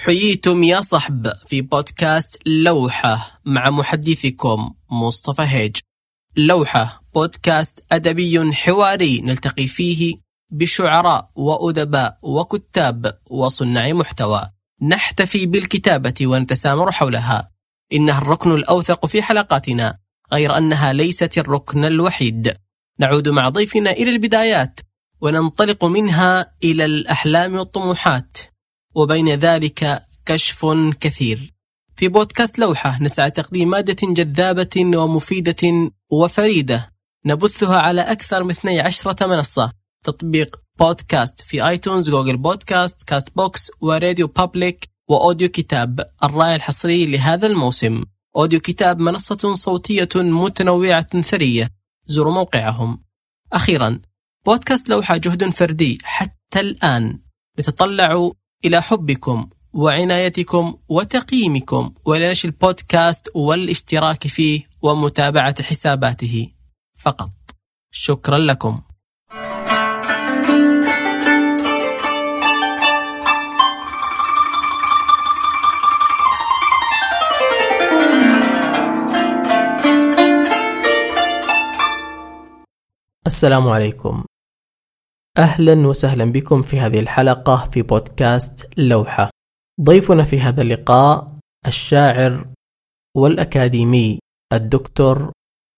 حييتم يا صحب في بودكاست لوحة مع محدثكم مصطفى هيج. لوحة بودكاست أدبي حواري نلتقي فيه بشعراء وأدباء وكتاب وصناع محتوى. نحتفي بالكتابة ونتسامر حولها. إنها الركن الأوثق في حلقاتنا، غير أنها ليست الركن الوحيد. نعود مع ضيفنا إلى البدايات وننطلق منها إلى الأحلام والطموحات وبين ذلك كشف كثير. في بودكاست لوحة نسعى تقديم مادة جذابة ومفيدة وفريدة. نبثها على أكثر من 12 منصة. تطبيق بودكاست في iTunes Google Podcasts Castbox و RadioPublic وأوديو كتاب. الراعي الحصري لهذا الموسم. أوديو كتاب منصة صوتية متنوعة ثرية. زوروا موقعهم. أخيرا بودكاست لوحة جهد فردي حتى الآن. نتطلع إلى حبكم وعنايتكم وتقييمكم ولنشر البودكاست والاشتراك فيه ومتابعة حساباته فقط. شكرا لكم. السلام عليكم. أهلا وسهلا بكم في هذه الحلقة في بودكاست لوحة. ضيفنا في هذا اللقاء الشاعر والأكاديمي الدكتور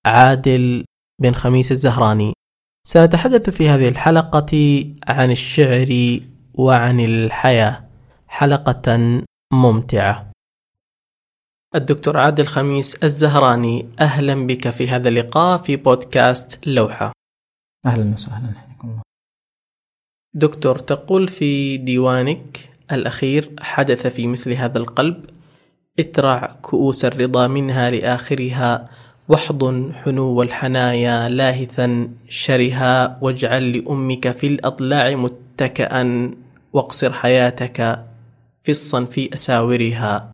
عادل بن خميس الزهراني. سنتحدث في هذه الحلقة عن الشعر وعن الحياة. حلقة ممتعة. الدكتور عادل خميس الزهراني أهلا بك في هذا اللقاء في بودكاست لوحة. أهلا وسهلا. دكتور تقول في ديوانك الأخير حدث في مثل هذا القلب اترع كؤوس الرضا منها لآخرها واحضن حنو الحنايا لاهثا شرها واجعل لأمك في الأضلاع متكئا واقصر حياتك فصا في أساورها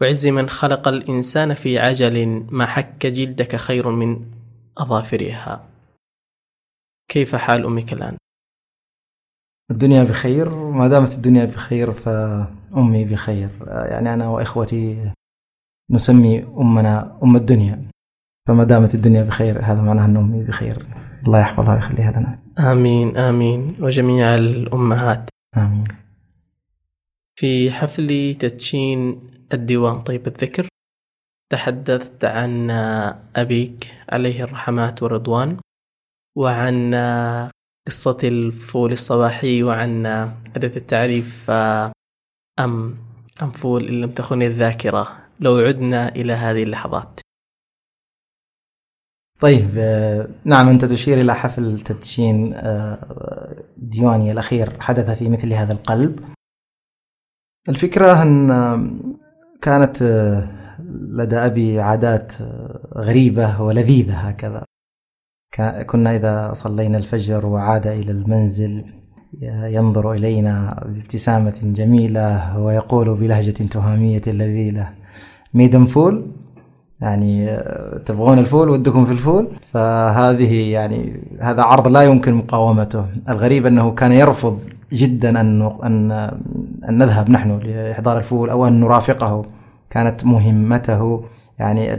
وعز من خلق الإنسان في عجل ما حك جلدك خير من أظافرها كيف حال أمك الآن؟ الدنيا بخير ما دامت الدنيا بخير فأمي بخير. يعني أنا وإخوتي نسمي أمنا أم الدنيا. فما دامت الدنيا بخير هذا معناه أن أمي بخير. الله يحفظها ويخليها لنا. آمين آمين. وجميع الأمهات. آمين. في حفل تدشين الديوان طيب الذكر تحدثت عن أبيك عليه الرحمات والرضوان وعن قصة الفول الصباحي وعن أداة التعريف أم أم فول إن لم تخن الذاكرة. لو عدنا إلى هذه اللحظات. طيب نعم أنت تشير إلى حفل تدشين ديواني الأخير حدث في مثل هذا القلب. الفكرة أن كانت لدى أبي عادات غريبة ولذيذة هكذا. كنا إذا صلينا الفجر وعاد إلى المنزل ينظر إلينا بابتسامة جميلة ويقول بلهجة تهامية لذيذة ميدم فول يعني تبغون الفول؟ ودكم في الفول؟ فهذه يعني هذا عرض لا يمكن مقاومته. الغريب أنه كان يرفض جدا أن أن أن نذهب نحن لإحضار الفول أو أن نرافقه. كانت مهمته يعني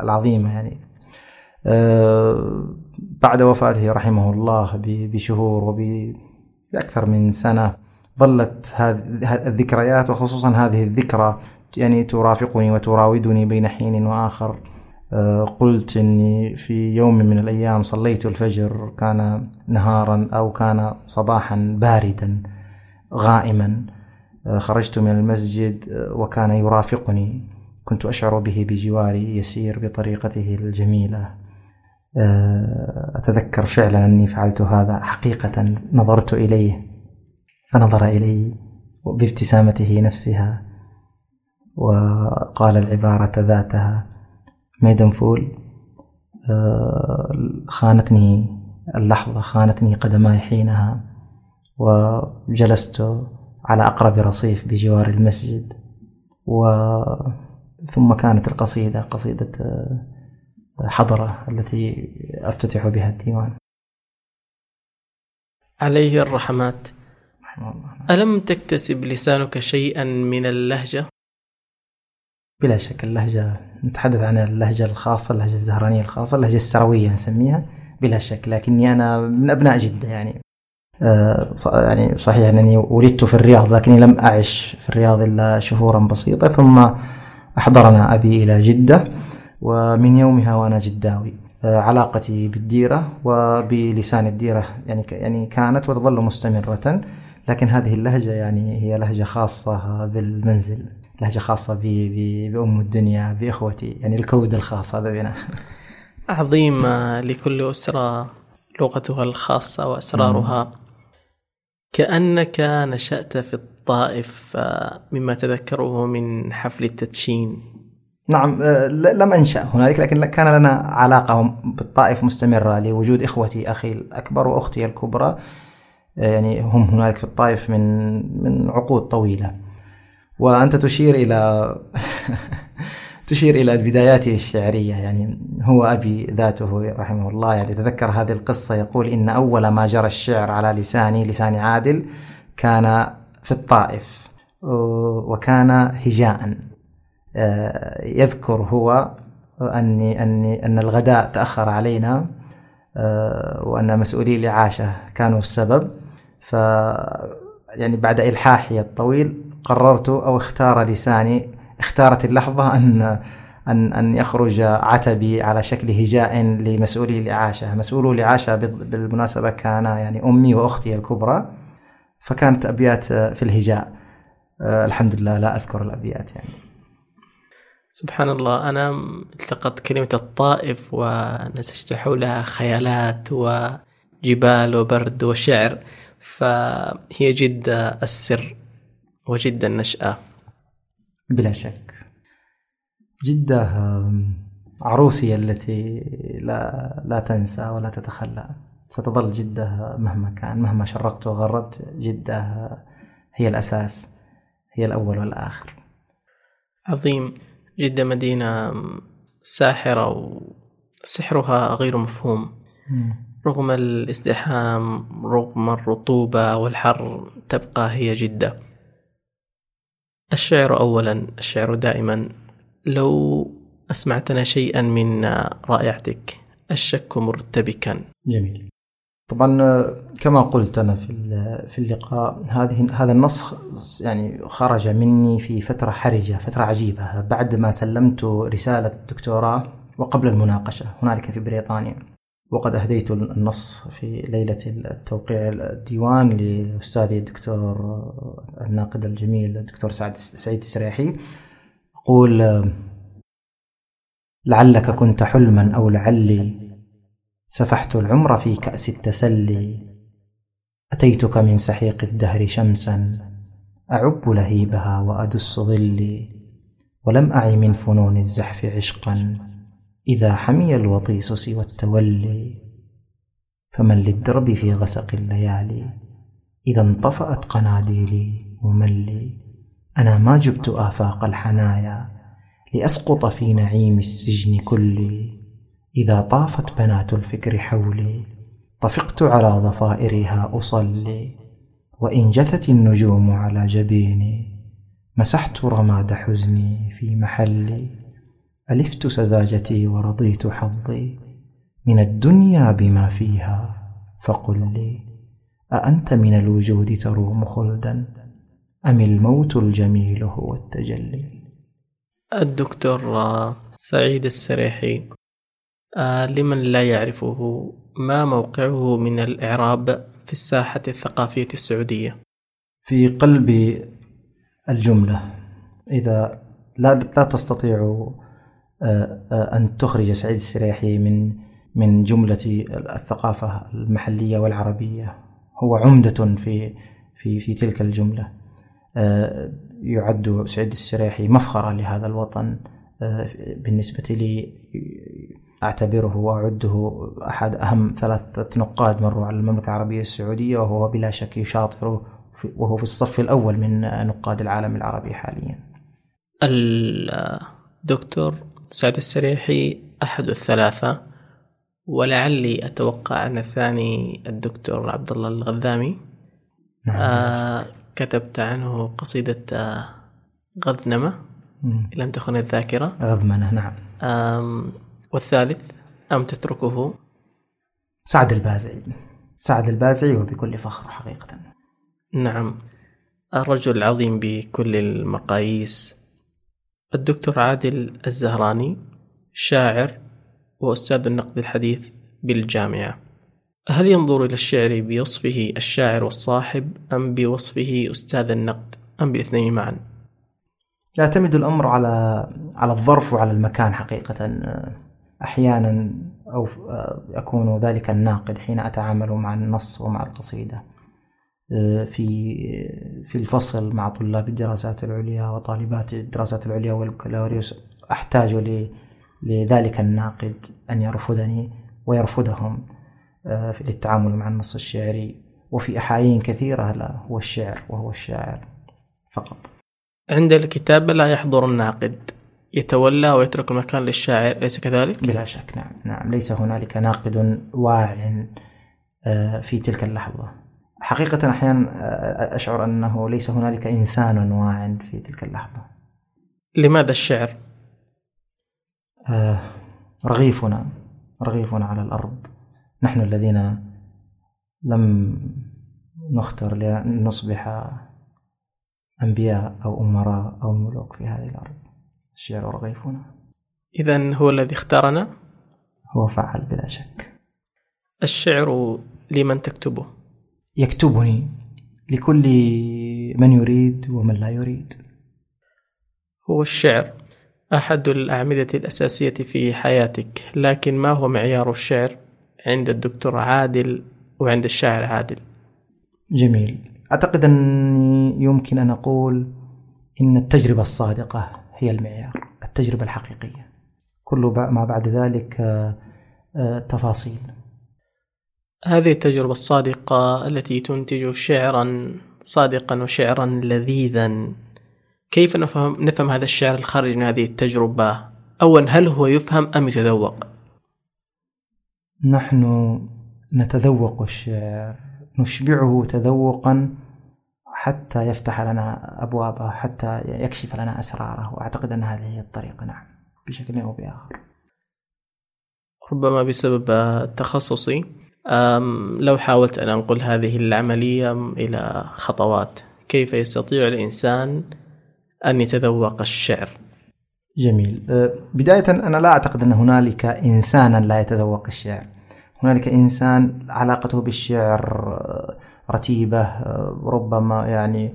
العظيمة يعني. بعد وفاته رحمه الله بشهور وبأكثر من سنة ظلت هذه الذكريات وخصوصا هذه الذكرى يعني ترافقني وتراودني بين حين وآخر. قلت إني في يوم من الأيام صليت الفجر كان نهارا أو كان صباحا باردا غائما. خرجت من المسجد وكان يرافقني. كنت أشعر به بجواري يسير بطريقته الجميلة. أتذكر فعلا أني فعلت هذا حقيقة نظرت إليه فنظر إلي بابتسامته نفسها وقال العبارة ذاتها ميدن فول خانتني اللحظة خانتني قدماي حينها وجلست على أقرب رصيف بجوار المسجد و ثم كانت القصيدة قصيدة حضرة التي أفتتح بها الديوان. عليه الرحمات. رحمه الله. ألم تكتسب لسانك شيئا من اللهجة؟ بلا شك اللهجة نتحدث عن اللهجة الخاصة اللهجة الزهرانية الخاصة اللهجة السروية نسميها بلا شك. لكني أنا من أبناء جدة يعني. آه، يعني صحيح أنني ولدت في الرياض لكني لم أعش في الرياض إلا شهورا بسيطة ثم أحضرنا أبي إلى جدة. ومن يومها وأنا جداوي. آه، علاقتي بالديرة وبلسان الديرة يعني يعني كانت وتظل مستمرة لكن هذه اللهجة يعني هي لهجة خاصة بالمنزل لهجة خاصة بي بي بأم الدنيا بإخوتي يعني الكود الخاص هذا بنا. عظيم آه، لكل أسرة لغتها الخاصة وأسرارها. كأنك نشأت في الطائف آه، مما تذكره من حفل التدشين. نعم آه، لم أنشأ هنالك لكن كان لنا علاقة بالطائف مستمرة لوجود إخوتي أخي الأكبر وأختي الكبرى. آه، يعني هم هنالك في الطائف من من عقود طويلة. وأنت تشير إلى تشير إلى بداياته الشعرية. يعني هو أبي ذاته رحمه الله. يعني تذكر هذه القصة يقول إن أول ما جرى الشعر على لساني لسان عادل كان في الطائف وكان هجاء. يذكر هو أني أني أن الغداء تأخر علينا آه، وأن مسؤولي الإعاشة كانوا السبب. ف يعني بعد إلحاحي الطويل قررت أو اختار لساني اختارت اللحظة أن أن أن يخرج عتبي على شكل هجاء لمسؤولي الإعاشة، مسؤولو الإعاشة بال- بالمناسبة كان يعني أمي وأختي الكبرى فكانت أبيات في الهجاء. آه، الحمد لله لا أذكر الأبيات يعني. سبحان الله أنا التقطت كلمة الطائف ونسجت حولها خيالات وجبال وبرد وشعر فهي جدة السر وجدة النشأة. بلا شك. جدة عروسي التي لا لا تنسى ولا تتخلى. ستظل جدة مهما كان مهما شرقت وغربت جدة هي الأساس هي الأول والآخر. عظيم. جدة مدينة ساحرة وسحرها غير مفهوم. رغم الازدحام رغم الرطوبة والحر تبقى هي جدة. الشعر أولا الشعر دائما. لو أسمعتنا شيئا من رائعتك الشك مرتبكا. جميل. طبعا آه، كما قلت أنا في في اللقاء هذه هذا النص يعني خرج مني في فترة حرجة فترة عجيبة بعد ما سلمت رسالة الدكتوراه وقبل المناقشة هنالك في بريطانيا. وقد أهديت النص في ليلة التوقيع الديوان لأستاذي الدكتور آه، الناقد الجميل الدكتور سعد سعيد السريحي. أقول آه، لعلك كنت حلما أو لعلي سفحت العمر في كأس التسلي. أتيتك من سحيق الدهر شمسا. أعب لهيبها وأدس ظلي. ولم أعي من فنون الزحف عشقا. إذا حمي الوطيس سوى التولي. فمن للدرب في غسق الليالي. إذا انطفأت قناديلي مملي أنا ما جبت آفاق الحنايا. لأسقط في نعيم السجن كلي. إذا طافت بنات الفكر حولي طفقت على ضفائرها أصلي. وإن جثت النجوم على جبيني مسحت رماد حزني في محلي. ألفت سذاجتي ورضيت حظي من الدنيا بما فيها فقل لي أأنت من الوجود تروم خلدا أم الموت الجميل هو التجلي؟ الدكتور سعيد السريحي. لمن لا يعرفه ما موقعه من الإعراب في الساحة الثقافية السعودية. في قلب الجملة إذا لا لا تستطيع آه، آه، أن تخرج سعيد السريحي من من جملة الثقافة المحلية والعربية. هو عمدة في في في تلك الجملة. آه، يعد سعيد السريحي مفخرة لهذا الوطن بالنسبة لي أعتبره وأعده أحد أهم ثلاثة نقاد مروا على المملكة العربية السعودية وهو بلا شك يشاطر وهو في الصف الأول من نقاد العالم العربي حاليا. الدكتور سعد السريحي أحد الثلاثة ولعلي أتوقع أن الثاني الدكتور عبد الله الغذامي. نعم. آه كتبت عنه قصيدة آه غذنمة. لم تخن الذاكرة. غضمنة نعم. والثالث أم تتركه؟ سعد البازعي. سعد البازعي وبكل فخر حقيقة. نعم. الرجل العظيم بكل المقاييس. الدكتور عادل الزهراني شاعر وأستاذ النقد الحديث بالجامعة. هل ينظر إلى الشعر بوصفه الشاعر والصاحب أم بوصفه أستاذ النقد؟ أم بالاثنين معا. يعتمد الأمر على على الظرف وعلى المكان حقيقة. أحيانا أو أكون ذلك الناقد حين أتعامل مع النص ومع القصيدة. في في الفصل مع طلاب الدراسات العليا وطالبات الدراسات العليا والبكالوريوس أحتاج لذلك الناقد أن يرفضني ويرفضهم آه، للتعامل مع النص الشعري. وفي أحايين كثيرة لا هو الشعر وهو الشاعر فقط. عند الكتابة لا يحضر الناقد. يتولى ويترك المكان للشاعر أليس كذلك؟ بلا شك نعم نعم. ليس هنالك ناقد واع آه، في تلك اللحظة. حقيقة أحيانا آه، أشعر أنه ليس هنالك إنسان واع في تلك اللحظة. لماذا الشعر؟ آه، رغيفنا رغيفنا على الأرض. نحن الذين لم نختر لنصبح أنبياء أو أمراء أو ملوك في هذه الأرض. الشعر رغيفنا إذا هو الذي اختارنا. هو فعل بلا شك. الشعر لمن تكتبه. يكتبني لكل من يريد ومن لا يريد. هو الشعر أحد الأعمدة الأساسية في حياتك لكن ما هو معيار الشعر عند الدكتور عادل وعند الشاعر عادل؟ جميل. أعتقد أني يمكن أن أقول إن التجربة الصادقة هي المعيار التجربة الحقيقية. كل ما بعد ذلك آه، آه، تفاصيل. هذه التجربة الصادقة التي تنتج شعرا صادقا وشعرا لذيذا. كيف نفهم نفهم هذا الشعر الخارج من هذه التجربة؟ أولا هل هو يفهم أم يتذوق؟ نحن نتذوق الشعر. نشبعه تذوقا حتى يفتح لنا أبوابه حتى يكشف لنا أسراره. وأعتقد أن هذه هي الطريقة نعم بشكل أو بآخر. ربما بسبب تخصصي. لو حاولت أن أنقل هذه العملية إلى خطوات كيف يستطيع الإنسان أن يتذوق الشعر؟ جميل. أه، بداية أنا لا أعتقد أن هنالك إنسانا لا يتذوق الشعر. هنالك إنسان علاقته بالشعر رتيبة أه، ربما يعني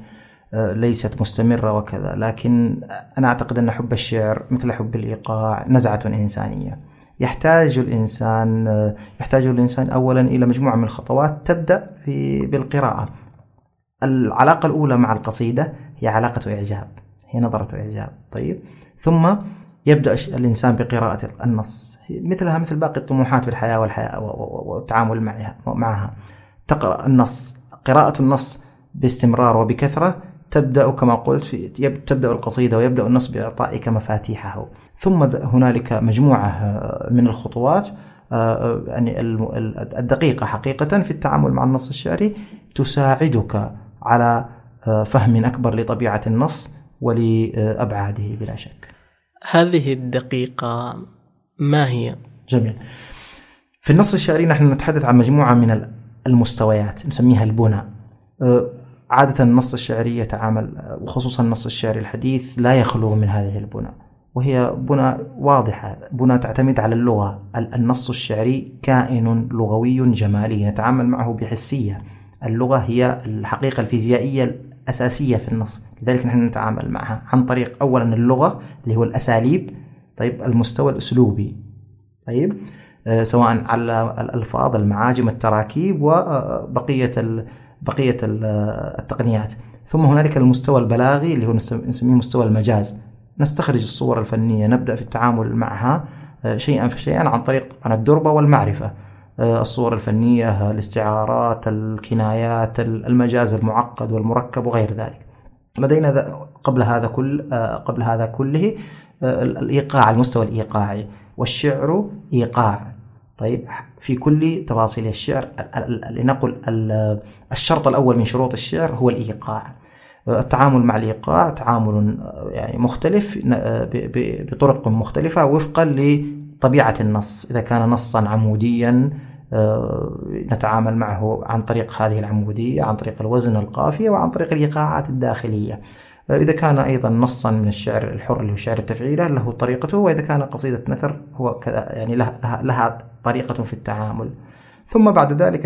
أه، ليست مستمرة وكذا. لكن أنا أعتقد أن حب الشعر مثل حب الإيقاع نزعة إنسانية. يحتاج الإنسان أه، يحتاج الإنسان أولا إلى مجموعة من الخطوات. تبدأ في بالقراءة. العلاقة الأولى مع القصيدة هي علاقة إعجاب هي نظرة إعجاب. طيب. ثم يبدأ الإنسان بقراءة النص. مثلها مثل باقي الطموحات في الحياة والحياة والتعامل معها معها. تقرأ النص. قراءة النص باستمرار وبكثرة تبدأ كما قلت في تبدأ القصيدة ويبدأ النص بإعطائك مفاتيحه. ثم هنالك مجموعة آه، من الخطوات آه، يعني الم- ال- الدقيقة حقيقة في التعامل مع النص الشعري تساعدك على آه، فهم أكبر لطبيعة النص ولأبعاده بلا شك. هذه الدقيقة ما هي؟ جميل. في النص الشعري نحن نتحدث عن مجموعة من المستويات نسميها البنى أه، عادة النص الشعري يتعامل أه، وخصوصا النص الشعري الحديث لا يخلو من هذه البنى وهي بنى واضحة بنى تعتمد على اللغة. ال- النص الشعري كائن لغوي جمالي نتعامل معه بحسية. اللغة هي الحقيقة الفيزيائية الأساسية في النص لذلك نحن نتعامل معها. عن طريق أولا اللغة اللي هو الأساليب طيب المستوى الأسلوبي. طيب سواء على الألفاظ المعاجم التراكيب وبقية ال- بقية ال- التقنيات. ثم هنالك المستوى البلاغي اللي هو نس- نسميه مستوى المجاز. نستخرج الصور الفنية نبدأ في التعامل معها آه، شيئا فشيئا عن طريق عن الدربة والمعرفة. آه، الصور الفنية آه، الاستعارات الكنايات المجاز المعقد والمركب وغير ذلك. لدينا قبل هذا كل آه، قبل هذا كله آه، ال- الإيقاع المستوى الإيقاعي. والشعر إيقاع. طيب في كل تفاصيل الشعر لنقل الشرط الأول من شروط الشعر هو الإيقاع. التعامل مع الإيقاع تعامل يعني مختلف بطرق مختلفة وفقا لطبيعة النص. إذا كان نصا عموديا آه، نتعامل معه عن طريق هذه العمودية عن طريق الوزن القافية وعن طريق الإيقاعات الداخلية. آه، إذا كان أيضا نصا من الشعر الحر اللي هو شعر التفعيلة له طريقته وإذا كان قصيدة نثر هو كذا يعني لها, لها طريقة في التعامل. ثم بعد ذلك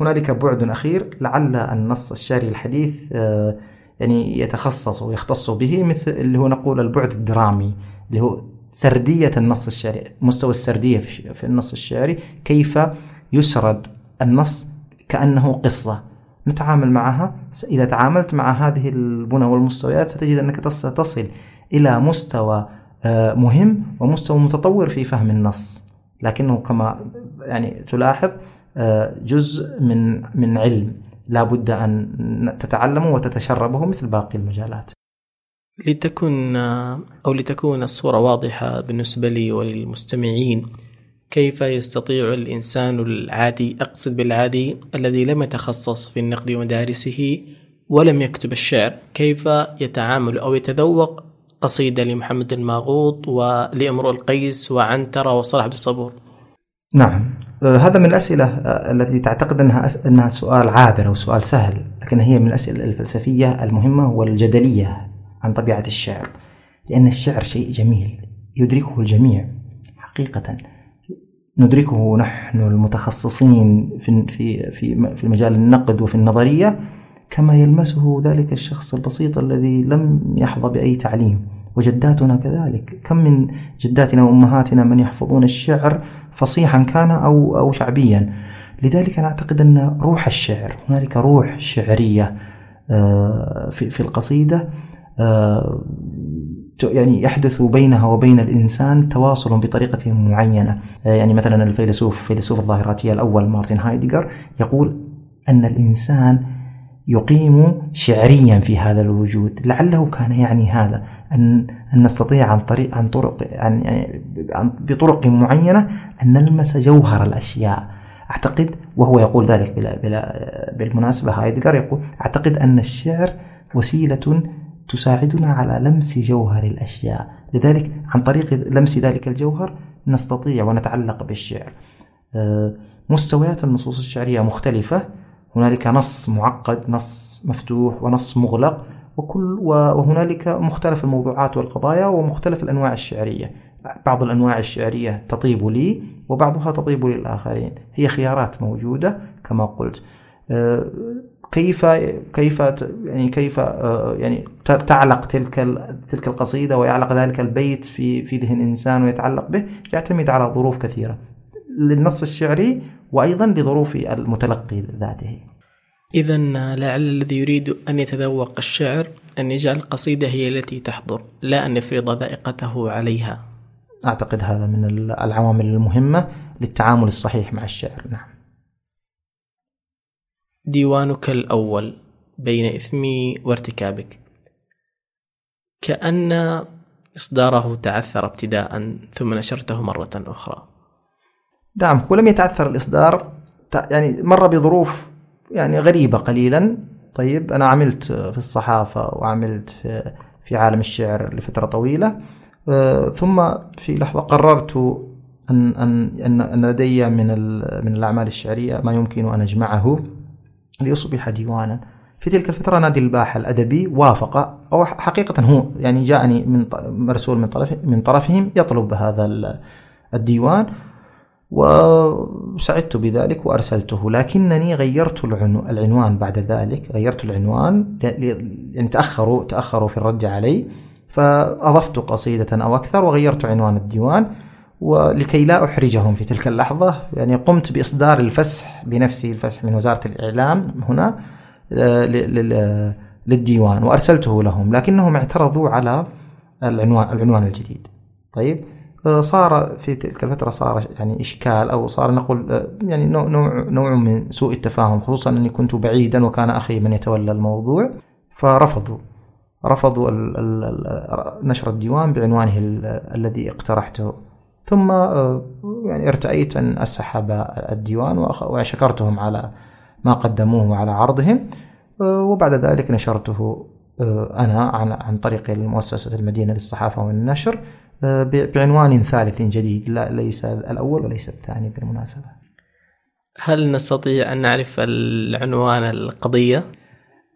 هنالك بعد أخير لعل النص الشعري الحديث آه، يعني يتخصص ويختص به مثل اللي هو نقول البعد الدرامي اللي هو سردية النص الشعري مستوى السردية في النص الشعري كيف يسرد النص كأنه قصة. نتعامل معها. إذا تعاملت مع هذه البنى والمستويات ستجد أنك تصل إلى مستوى آه، مهم ومستوى متطور في فهم النص. لكنه كما يعني تلاحظ آه، جزء من من علم. لا بد أن تتعلمه وتتشربه مثل باقي المجالات. لتكن أو لتكون الصورة واضحة بالنسبة لي وللمستمعين. كيف يستطيع الإنسان العادي أقصد بالعادي الذي لم يتخصص في النقد ومدارسه ولم يكتب الشعر كيف يتعامل أو يتذوق قصيدة لمحمد الماغوط ولامرؤ القيس وعنترة وصلاح عبد الصبور؟ نعم. هذا من الأسئلة التي تعتقد أنها أنها سؤال عابر أو سؤال سهل لكن هي من الأسئلة الفلسفية المهمة والجدلية عن طبيعة الشعر لأن الشعر شيء جميل يدركه الجميع حقيقة. ندركه نحن المتخصصين في في في في مجال النقد وفي النظرية كما يلمسه ذلك الشخص البسيط الذي لم يحظى بأي تعليم. وجداتنا كذلك. كم من جداتنا وأمهاتنا من يحفظون الشعر فصيحا كان أو أو شعبيا. لذلك أنا أعتقد أن روح الشعر هنالك روح شعرية آه، في في القصيدة آه، يعني يحدث بينها وبين الإنسان تواصل بطريقة معينة. آه، يعني مثلا الفيلسوف فيلسوف الظاهراتية الأول مارتن هايدغر يقول أن الإنسان يقيم شعريا في هذا الوجود. لعله كان يعني هذا أن أن نستطيع عن طريق عن طرق عن يعني بطرق معينة أن نلمس جوهر الأشياء. أعتقد وهو يقول ذلك بلا بلا بالمناسبة هايدغر يقول أعتقد أن الشعر وسيلة تساعدنا على لمس جوهر الأشياء. لذلك عن طريق لمس ذلك الجوهر نستطيع ونتعلق بالشعر. آه، مستويات النصوص الشعرية مختلفة. هنالك نص معقد نص مفتوح ونص مغلق وكل وهنالك مختلف الموضوعات والقضايا ومختلف الأنواع الشعرية. بعض الأنواع الشعرية تطيب لي وبعضها تطيب للآخرين. هي خيارات موجودة كما قلت. آه، كيف كيف يعني كيف آه، يعني تعلق تلك تلك القصيدة ويعلق ذلك البيت في في ذهن انسان ويتعلق به يعتمد على ظروف كثيرة للنص الشعري وأيضا لظروف المتلقي ذاته. اذا لعل الذي يريد أن يتذوق الشعر أن يجعل القصيدة هي التي تحضر لا أن يفرض ذائقته عليها. أعتقد هذا من العوامل المهمة للتعامل الصحيح مع الشعر، نعم. ديوانك الأول بين إثمي وارتكابك. كأن إصداره تعثر ابتداء ثم نشرته مرة أخرى. نعم هو لم يتعثر الإصدار. يعني مر بظروف يعني غريبة قليلا. طيب أنا عملت في الصحافة وعملت في, في عالم الشعر لفترة طويلة. آه، ثم في لحظة قررت أن أن أن لدي من من الأعمال الشعرية ما يمكن أن أجمعه. ليصبح ديوانا. في تلك الفترة نادي الباحة الأدبي وافق أو حقيقة هو يعني جاءني من مرسول من طرف من طرفهم يطلب هذا الديوان وسعدت بذلك وأرسلته. لكنني غيرت العنوان بعد ذلك غيرت العنوان يعني تأخروا تأخروا في الرد علي فأضفت قصيدة أو أكثر وغيرت عنوان الديوان. ولكي لا أحرجهم في تلك اللحظة. يعني قمت بإصدار الفسح بنفسي الفسح من وزارة الإعلام هنا آه، للديوان وأرسلته لهم لكنهم اعترضوا على العنوان العنوان الجديد. طيب آه، صار في تلك الفترة صار يعني إشكال أو صار نقول آه، يعني نوع نوع من سوء التفاهم خصوصا أني كنت بعيدا وكان أخي من يتولى الموضوع فرفضوا رفضوا نشر الديوان بعنوانه الذي اقترحته. ثم آه، يعني ارتأيت أن أسحب الديوان وشكرتهم على ما قدموه على عرضهم آه، وبعد ذلك نشرته أنا عن طريق المؤسسة المدينة للصحافة والنشر بعنوان ثالث جديد لا ليس الأول وليس الثاني بالمناسبة هل نستطيع أن نعرف العنوان القضية؟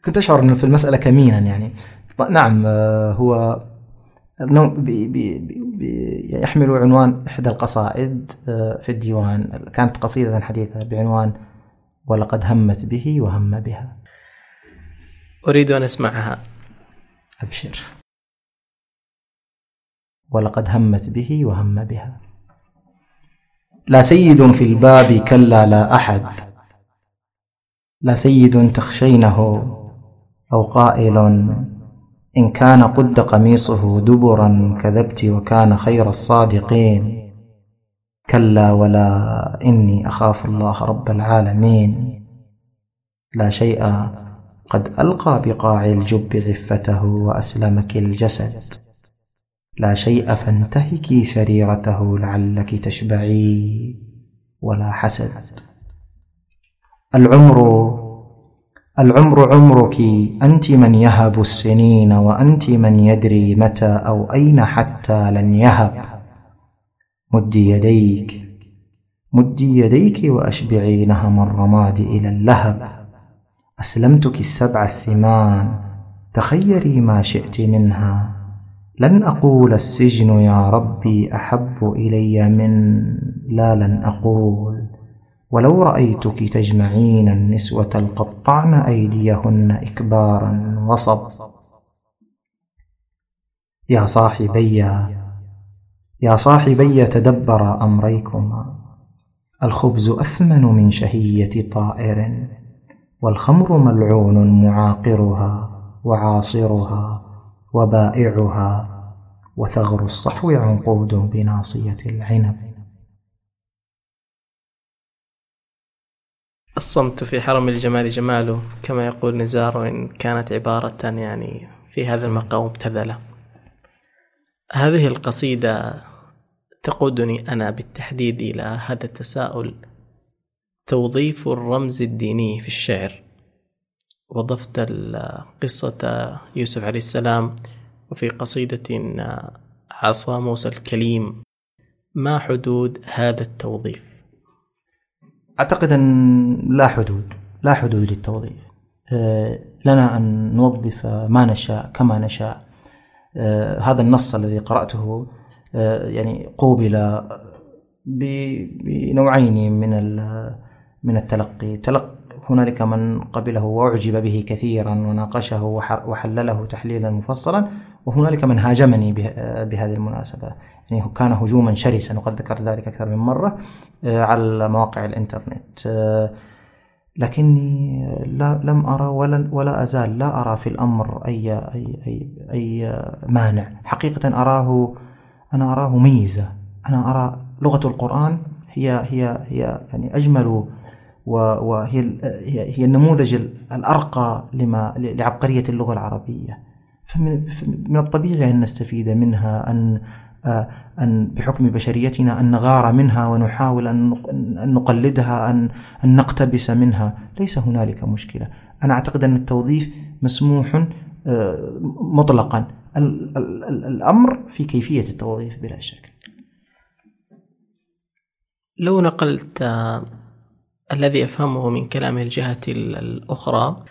كنت أشعر أنه في المسألة كمينا يعني نعم هو يحمل عنوان إحدى القصائد آه، في الديوان. كانت قصيدة حديثة بعنوان ولقد همت به وهم بها أريد أن أسمعها. أبشر. ولقد همت به وهم بها لا سيد في الباب كلا لا أحد لا سيد تخشينه أو قائل إن كان قد قميصه دبرا كذبت وكان خير الصادقين. كلا ولا إني أخاف الله رب العالمين. لا شيء قد ألقى بقاع الجب عفته وأسلمك الجسد. لا شيء فانتهكي سريرته لعلك تشبعي. ولا حسد. العمر العمر عمرك أنت من يهب السنين وأنت من يدري متى أو أين حتى لن يهب. مدي يديك مدي يديك وأشبعي نهم الرماد إلى اللهب. أسلمتك السبع السمان تخيري ما شئت منها. لن أقول السجن يا ربي أحب إلي من لا لن أقول. ولو رأيتك تجمعين النسوة القطعن أيديهن إكبارا وصب. يا صاحبي يا صاحبي تدبر أمريكما. الخبز أثمن من شهية طائر والخمر ملعون معاقرها وعاصرها وبائعها وثغر الصحو عنقود بناصية العنب. الصمت في حرم الجمال جماله كما يقول نزار وإن كانت عبارة يعني في هذا المقام مبتذلة هذه القصيدة تقودني أنا بالتحديد إلى هذا التساؤل. توظيف الرمز الديني في الشعر. وضفت قصة يوسف عليه السلام وفي قصيدة عصا موسى الكليم ما حدود هذا التوظيف؟ أعتقد أن لا حدود لا حدود للتوظيف. آه، لنا أن نوظف ما نشاء كما نشاء. آه، هذا النص الذي قرأته آه، يعني قوبل بنوعين من من التلقي. تلق هنالك من قبله وأعجب به كثيرا وناقشه وحلله تحليلا مفصلا وهنالك من هاجمني بهذه المناسبة. يعني كان هجوما شرسا وقد ذكرت ذلك أكثر من مرة آه، على مواقع الإنترنت. آه، لكني لا لم أرى ولا ولا أزال لا أرى في الأمر أي أي أي, أي مانع. حقيقة أراه أنا أراه ميزة. أنا أرى لغة القرآن هي هي هي يعني أجمل وهي هي النموذج الأرقى لما لعبقرية اللغة العربية. فمن الطبيعي أن نستفيد منها أن أن بحكم بشريتنا أن نغار منها ونحاول أن نقلدها أن نقتبس منها. ليس هنالك مشكلة. أنا أعتقد أن التوظيف مسموح مطلقا. الأمر في كيفية التوظيف بلا شك. لو نقلت الذي أفهمه من كلام الجهة الأخرى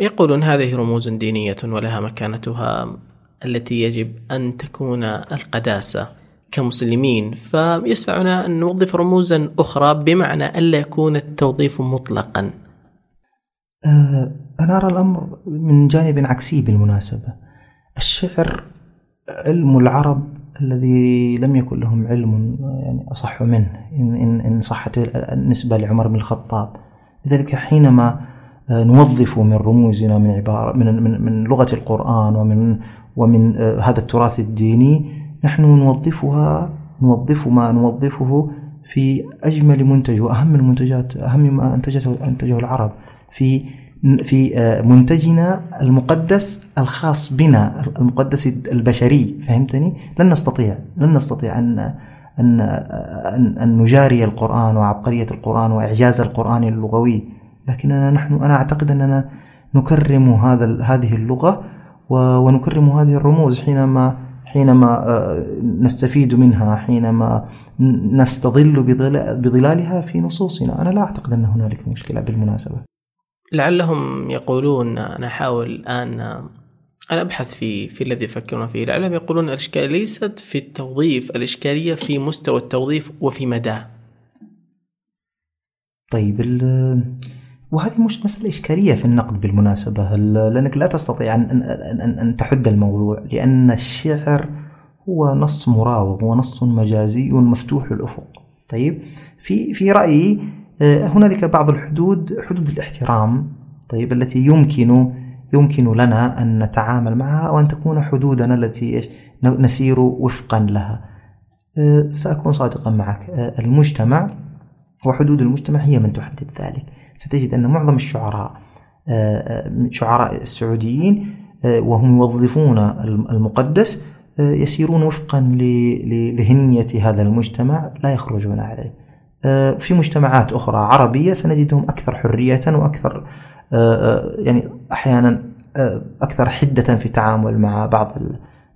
يقولون هذه رموز دينية ولها مكانتها. التي يجب أن تكون القداسة كمسلمين فيسعنا أن نوظف رموزا أخرى بمعنى ألا يكون التوظيف مطلقا. أه، أنا أرى الأمر من جانب عكسي بالمناسبة. الشعر علم العرب الذي لم يكن لهم علم يعني أصح منه إن, إن, إن صحت النسبة لعمر بن الخطاب. لذلك حينما آه، نوظف من رموزنا من عبارة من, من, من لغة القرآن ومن ومن آه، هذا التراث الديني نحن نوظفها نوظف ما نوظفه في أجمل منتج وأهم المنتجات أهم ما أنتجته أنتجه العرب في في آه، منتجنا المقدس الخاص بنا المقدس البشري فهمتني؟ لن نستطيع لن نستطيع أن أن, أن, أن نجاري القرآن وعبقرية القرآن وإعجاز القرآن اللغوي لكننا نحن أنا أعتقد أننا نكرم هذا هذه اللغة ونكرم هذه الرموز حينما حينما آه، نستفيد منها حينما نستظل بظلالها في نصوصنا. أنا لا أعتقد أن هنالك مشكلة بالمناسبة. لعلهم يقولون أنا أحاول الآن أنا أبحث في في الذي يفكرون فيه. لعلهم يقولون الإشكالية ليست في التوظيف الإشكالية في مستوى التوظيف وفي مداه. طيب وهذه مش مسألة إشكالية في النقد بالمناسبة لأنك لا تستطيع أن, أن, أن, أن تحد الموضوع لأن الشعر هو نص مراوغ ونص مجازي مفتوح الأفق طيب في في رأيي آه، هنالك بعض الحدود حدود الاحترام طيب التي يمكن يمكن لنا أن نتعامل معها وأن تكون حدودنا التي نسير وفقا لها. آه، سأكون صادقا معك. آه، المجتمع وحدود المجتمع هي من تحدد ذلك. ستجد أن معظم الشعراء شعراء السعوديين وهم يوظفون المقدس يسيرون وفقا لذهنية هذا المجتمع لا يخرجون عليه. آه، في مجتمعات أخرى عربية سنجدهم أكثر حرية وأكثر آه، آه، يعني أحيانا أكثر حدة في التعامل مع بعض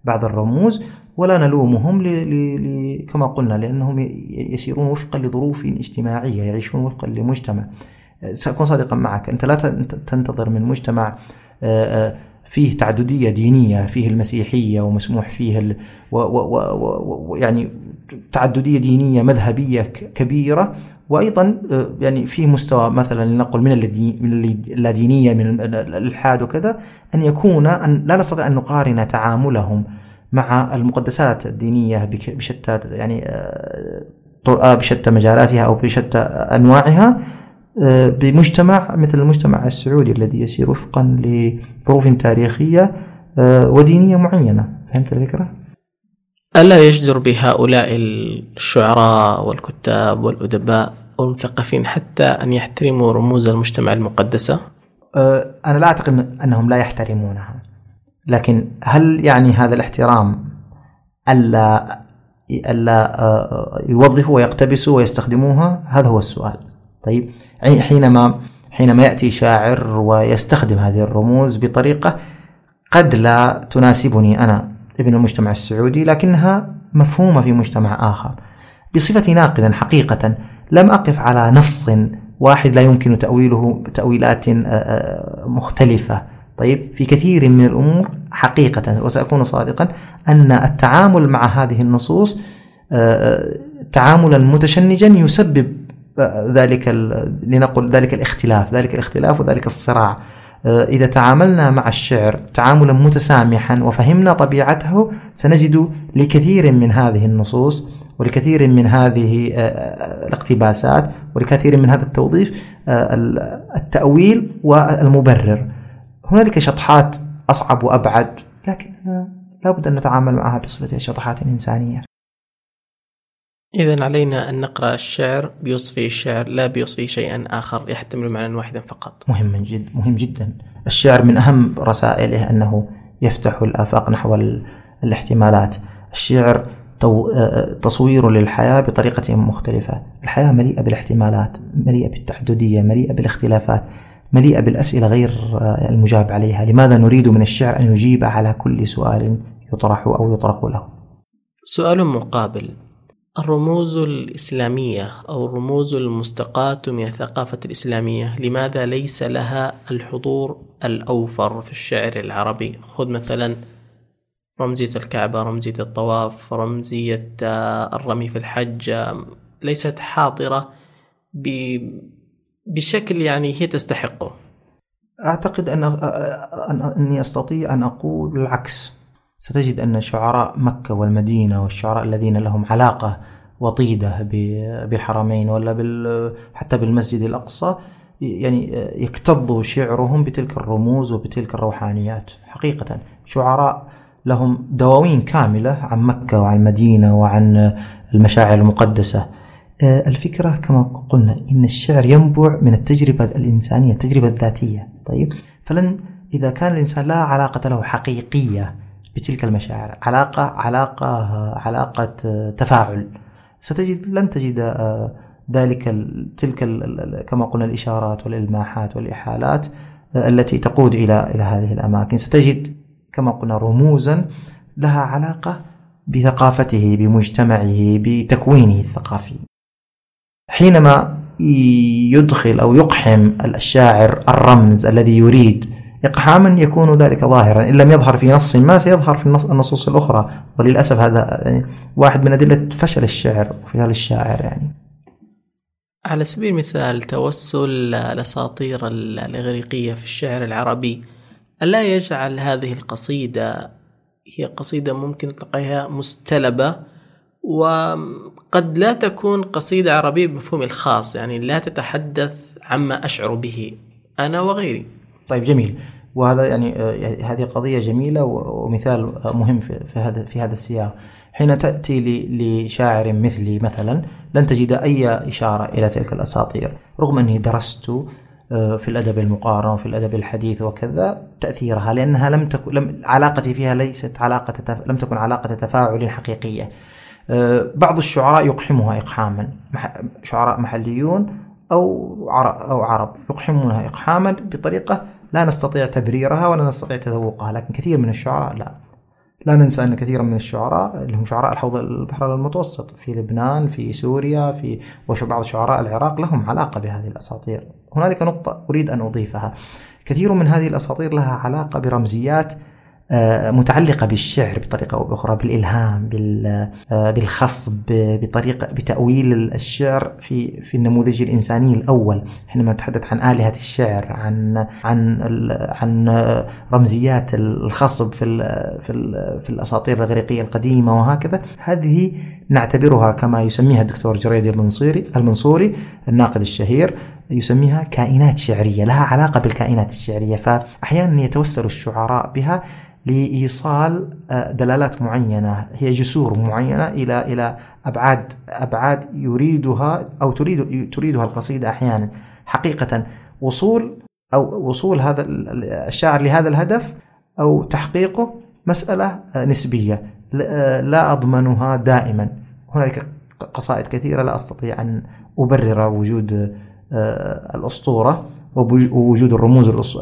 بعض الرموز ولا نلومهم ل ل كما قلنا لأنهم يسيرون وفقا لظروف اجتماعية يعيشون وفقا لمجتمع. سأكون صادقا معك. أنت لا تنتظر من مجتمع فيه تعددية دينية فيه المسيحية ومسموح فيه ال و و و و يعني تعددية دينية مذهبية كبيرة وأيضا آه، يعني في مستوى مثلا لنقل من اللادينية من الإلحاد وكذا أن يكون أن لا نستطيع أن نقارن تعاملهم مع المقدسات الدينية بشتى يعني آه، آه، بشتى مجالاتها أو بشتى أنواعها. بمجتمع مثل المجتمع السعودي الذي يسير وفقا لظروف تاريخية ودينية معينة فهمت الفكرة؟ ألا يجدر بهؤلاء الشعراء والكتاب والأدباء والمثقفين حتى أن يحترموا رموز المجتمع المقدسة؟ أه، أنا لا أعتقد أنهم لا يحترمونها لكن هل يعني هذا الاحترام ألا ألا أه، يوظفوا ويقتبسوا ويستخدموها هذا هو السؤال طيب حينما حينما يأتي شاعر ويستخدم هذه الرموز بطريقة قد لا تناسبني أنا ابن المجتمع السعودي لكنها مفهومة في مجتمع آخر. بصفتي ناقدا حقيقة لم أقف على نص واحد لا يمكن آه، آه، مختلفة. طيب في كثير من الأمور حقيقة وسأكون صادقا أن التعامل مع هذه النصوص تعاملا متشنجا يسبب ذلك لنقل ذلك الاختلاف ذلك الاختلاف وذلك الصراع. آه، إذا تعاملنا مع الشعر تعاملا متسامحا وفهمنا طبيعته سنجد لكثير من هذه النصوص ولكثير من هذه آه، آه، الاقتباسات ولكثير من هذا التوظيف التأويل والمبرر. هنالك شطحات أصعب وأبعد لكننا لابد أن نتعامل معها بصفتها شطحات إنسانية. إذا علينا أن نقرأ الشعر بوصفه الشعر لا بوصفه شيئا آخر يحتمل معنى واحدا فقط. مهم جدا مهم جدا. الشعر من أهم رسائله أنه يفتح الآفاق نحو الاحتمالات. الشعر تصوير للحياة بطريقة مختلفة. الحياة مليئة بالاحتمالات مليئة بالتحددية مليئة بالاختلافات مليئة بالأسئلة غير المجاب عليها. لماذا نريد من الشعر أن يجيب على كل سؤال يطرح أو يطرق له؟ سؤال مقابل. الرموز الإسلامية أو الرموز المستقاة من الثقافة الإسلامية لماذا ليس لها الحضور الأوفر في الشعر العربي؟ خذ مثلا رمزية الكعبة رمزية الطواف رمزية آه، الرمي في الحج ليست حاضرة بشكل يعني هي تستحقه. أعتقد أن أني أستطيع أن أقول العكس. ستجد أن شعراء مكة والمدينة والشعراء الذين لهم علاقة وطيدة بالحرمين ولا حتى بالمسجد الأقصى يعني يكتظ شعرهم بتلك الرموز وبتلك الروحانيات. حقيقة شعراء لهم دواوين كاملة عن مكة وعن المدينة وعن المشاعر المقدسة. الفكرة كما قلنا إن الشعر ينبع من التجربة الإنسانية التجربة الذاتية. طيب فلن إذا كان الإنسان لا علاقة له حقيقية بتلك المشاعر. علاقة علاقة علاقة تفاعل. ستجد لن تجد ذلك تلك كما قلنا الإشارات والإلماحات والإحالات التي تقود إلى إلى هذه الأماكن. ستجد كما قلنا رموزا لها علاقة بثقافته بمجتمعه بتكوينه الثقافي. حينما يدخل أو يقحم الشاعر الرمز الذي يريد إقحاما يكون ذلك ظاهرا. إن لم يظهر في نص ما سيظهر في النصوص الأخرى. وللأسف هذا يعني واحد من أدلة فشل الشعر وفشل الشاعر يعني. على سبيل المثال توسل الأساطير الإغريقية في الشعر العربي ألا يجعل هذه القصيدة هي قصيدة ممكن تلقيها مستلبة وقد لا تكون قصيدة عربية بمفهومي الخاص يعني لا تتحدث عما أشعر به أنا وغيري. طيب جميل. وهذا يعني آه، هذه قضية جميلة ومثال مهم في هذا في هذا السياق. حين تأتي لشاعر مثلي مثلا لن تجد أي إشارة إلى تلك الأساطير. رغم أني درست آه، في الأدب المقارن وفي الأدب الحديث وكذا تأثيرها لأنها لم تكن لم علاقتي فيها ليست علاقة تف... لم تكن علاقة تفاعل حقيقية. آه، بعض الشعراء يقحمها إقحاما شعراء محليون أو عرب, أو عرب يقحمونها إقحاما بطريقة لا نستطيع تبريرها ولا نستطيع تذوقها لكن كثير من الشعراء لا. لا ننسى أن كثيرا من الشعراء اللي هم شعراء الحوض البحر المتوسط في لبنان في سوريا في وبعض شعراء العراق لهم علاقة بهذه الأساطير. هنالك نقطة أريد أن أضيفها. كثير من هذه الأساطير لها علاقة برمزيات متعلقة بالشعر بطريقة أو بأخرى بالإلهام آه، بالخصب بطريقة بتأويل الشعر في في النموذج الإنساني الأول. حينما نتحدث عن آلهة الشعر عن عن عن رمزيات الخصب في في في الأساطير الإغريقية القديمة وهكذا هذه نعتبرها كما يسميها الدكتور جريدي المنصوري المنصوري الناقد الشهير يسميها كائنات شعرية لها علاقة بالكائنات الشعرية فأحيانا يتوسل الشعراء بها لإيصال آه، دلالات معينة هي جسور معينة إلى إلى أبعاد أبعاد يريدها أو تريد تريدها القصيدة أحيانا. حقيقة وصول أو وصول هذا الشاعر لهذا الهدف أو تحقيقه مسألة آه، نسبية آه، لا أضمنها دائما. هنالك قصائد كثيرة لا أستطيع أن أبرر وجود الأسطورة ووجود الرموز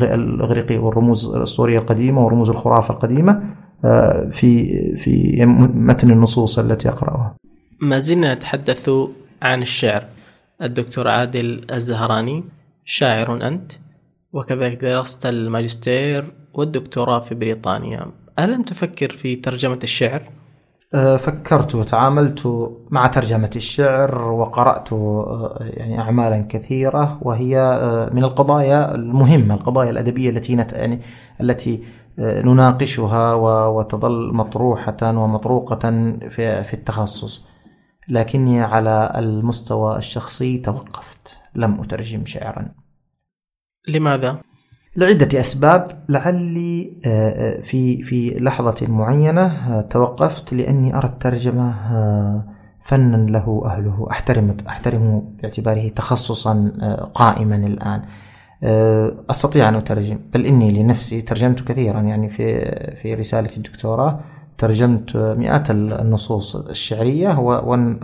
الإغريقية والرموز الأسطورية القديمة ورموز الخرافة القديمة آه، في في متن النصوص التي أقرأها. ما زلنا نتحدث عن الشعر. الدكتور عادل الزهراني شاعر أنت وكذلك درست الماجستير والدكتوراه في بريطانيا. ألم تفكر في ترجمة الشعر؟ أه، فكرت وتعاملت مع ترجمة الشعر وقرأت أه، يعني أعمالا كثيرة وهي أه، من القضايا المهمة القضايا الأدبية التي يعني التي نناقشها وتظل مطروحة ومطروقة في في التخصص لكني على المستوى الشخصي توقفت لم أترجم شعرا لماذا؟ لعدة أسباب. لعلي آه، آه، في في لحظة معينة آه، توقفت لأني أرى الترجمة فنا له أهله. أحترم أحترمه باعتباره تخصصا قائما الآن. أستطيع أن أترجم بل إني لنفسي ترجمت كثيرا يعني في في رسالة الدكتوراه. ترجمت مئات النصوص الشعرية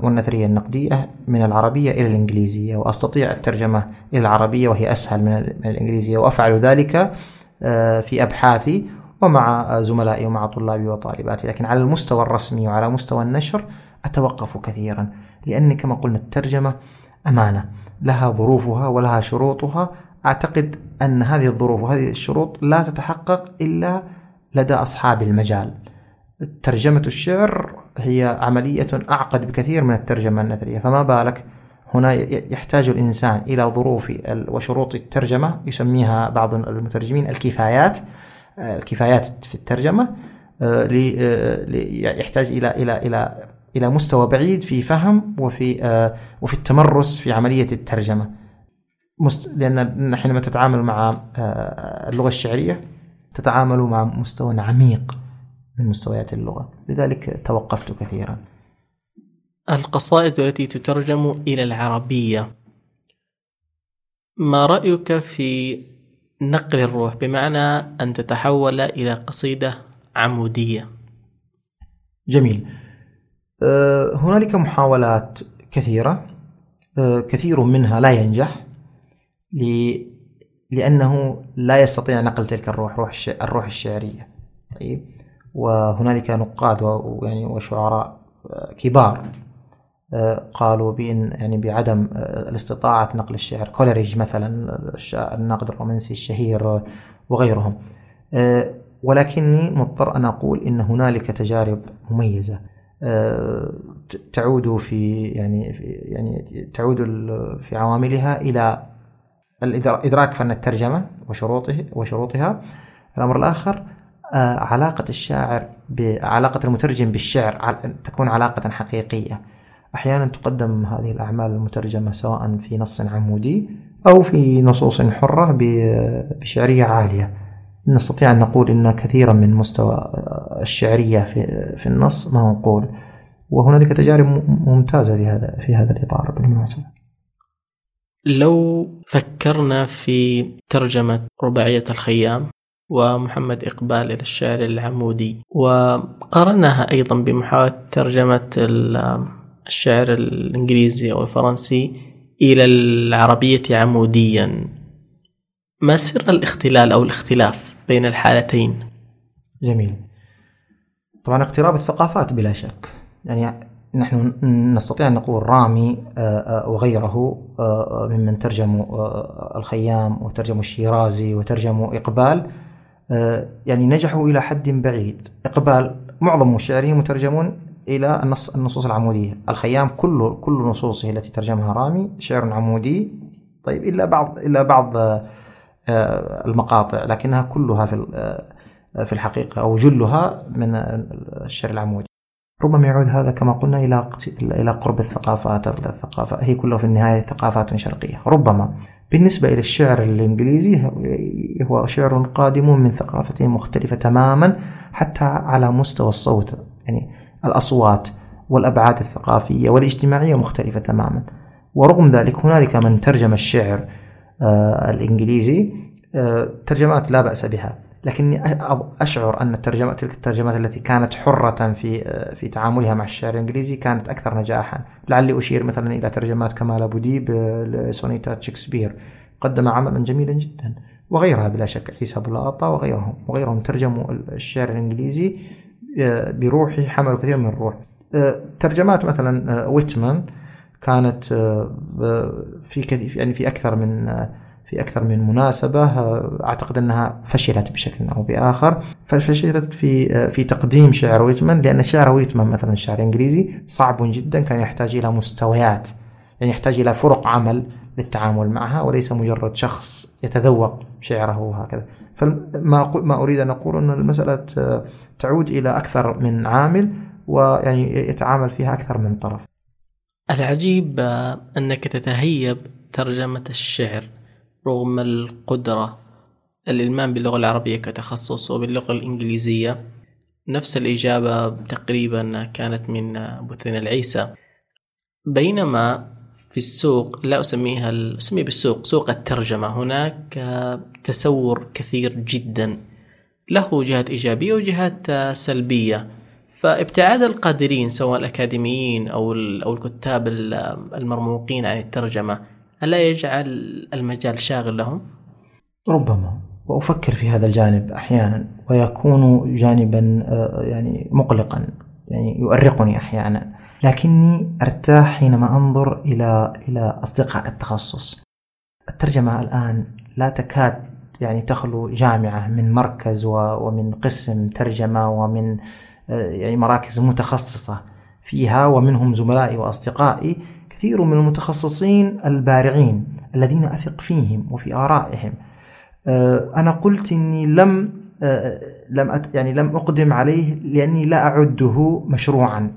والنثرية النقدية من العربية إلى الإنجليزية وأستطيع الترجمة إلى العربية وهي أسهل من الإنجليزية وأفعل ذلك آه، في أبحاثي ومع زملائي ومع طلابي وطالباتي لكن على المستوى الرسمي وعلى مستوى النشر أتوقف كثيرا لأن كما قلنا الترجمة أمانة لها ظروفها ولها شروطها. أعتقد أن هذه الظروف وهذه الشروط لا تتحقق إلا لدى أصحاب المجال. ترجمة الشعر هي عملية أعقد بكثير من الترجمة النثرية فما بالك؟ هنا يحتاج الإنسان إلى ظروف وشروط الترجمة يسميها بعض المترجمين الكفايات الكفايات في الترجمة آه، آه، يحتاج إلى إلى إلى إلى مستوى بعيد في فهم وفي آه، وفي التمرس في عملية الترجمة. لأن حينما تتعامل مع اللغة الشعرية تتعامل مع مستوى عميق. من مستويات اللغة. لذلك توقفت كثيرا. القصائد التي تترجم إلى العربية. ما رأيك في نقل الروح؟ بمعنى أن تتحول إلى قصيدة عمودية. جميل. آه، هنالك محاولات كثيرة. آه، كثير منها لا ينجح. لأنه لا يستطيع نقل تلك الروح روح الروح الشعرية. طيب. وهنالك نقاد ويعني وشعراء كبار قالوا بإن يعني بعدم الاستطاعة نقل الشعر. كولريج مثلا الناقد الرومانسي الشهير وغيرهم. ولكني مضطر أن أقول إن هنالك تجارب مميزة. تعود في يعني في يعني تعود في عواملها إلى إدراك فن الترجمة وشروطه وشروطها. الأمر الآخر علاقة الشاعر بعلاقة المترجم بالشعر تكون علاقة حقيقية. أحيانا تقدم هذه الأعمال المترجمة سواء في نص عمودي أو في نصوص حرة بشعرية عالية. نستطيع أن نقول أن كثيرا من مستوى الشعرية في, في النص منقول وهنالك تجارب ممتازة في هذا في هذا الإطار بالمناسبة. لو فكرنا في ترجمة رباعية الخيام ومحمد إقبال إلى الشعر العمودي. وقارناها أيضا بمحاولة ترجمة الشعر الإنجليزي أو الفرنسي إلى العربية عموديا. ما سر الاختلال أو الاختلاف بين الحالتين؟ جميل. طبعا اقتراب الثقافات بلا شك. يعني نحن نستطيع أن نقول رامي آه، آه، وغيره آه، ممن ترجموا الخيام وترجموا الشيرازي وترجموا إقبال. يعني نجحوا إلى حد بعيد. إقبال معظم شعره مترجمون إلى النص النصوص العمودية. الخيام كل كل نصوصه التي ترجمها رامي شعر عمودي طيب إلا بعض إلا بعض المقاطع لكنها كلها في في الحقيقة أو جلها من الشعر العمودي. ربما يعود هذا كما قلنا إلى إلى قرب الثقافات الثقافة هي كلها في النهاية ثقافات شرقية. ربما بالنسبة إلى الشعر الإنجليزي هو شعر قادم من ثقافة مختلفة تماما حتى على مستوى الصوت يعني الأصوات والأبعاد الثقافية والاجتماعية مختلفة تماما. ورغم ذلك هنالك من ترجم الشعر آه، الإنجليزي آه، ترجمات لا بأس بها. لكني أشعر أن الترجمات تلك الترجمات التي كانت حرة في في تعاملها مع الشعر الإنجليزي كانت أكثر نجاحا. لعلي أشير مثلا إلى ترجمات كمال أبو ديب لسونيتات شكسبير قدم عملا جميلا جدا وغيرها بلا شك عيسى بلاطة وغيرهم وغيرهم ترجموا الشعر الإنجليزي آه، بروحه حملوا كثير من الروح. آه، ترجمات مثلا آه، ويتمان كانت في كثير يعني في أكثر من في أكثر من مناسبة أعتقد أنها فشلت بشكل أو بآخر. فشلت في في تقديم شعر ويتمان لأن شعر ويتمان مثلا الشعر الإنجليزي صعب جدا كان يحتاج إلى مستويات يعني يحتاج إلى فرق عمل للتعامل معها وليس مجرد شخص يتذوق شعره وهكذا. فما ما أريد أن أقول أن المسألة تعود إلى أكثر من عامل ويعني يتعامل فيها أكثر من طرف. العجيب أنك تتهيب ترجمة الشعر رغم القدرة الإلمام باللغة العربية كتخصص وباللغة الإنجليزية نفس الإجابة تقريبا كانت من بثين العيسى. بينما في السوق لا أسميها أسمي بالسوق سوق الترجمة. هناك تسور كثير جدا له جهات إيجابية وجهات سلبية. فابتعاد القادرين سواء الأكاديميين أو أو الكتاب المرموقين عن الترجمة ألا يجعل المجال شاغل لهم؟ ربما وأفكر في هذا الجانب أحيانا ويكون جانبا آه، يعني مقلقا يعني يؤرقني أحيانا. لكني أرتاح حينما أنظر إلى إلى أصدقاء التخصص. الترجمة الآن لا تكاد يعني تخلو جامعة من مركز ومن قسم ترجمة ومن آه، يعني مراكز متخصصة فيها ومنهم زملائي وأصدقائي. كثير من المتخصصين البارعين الذين أثق فيهم وفي آرائهم. آه، أنا قلت إني لم آه، لم يعني لم أقدم عليه لأني لا أعده مشروعا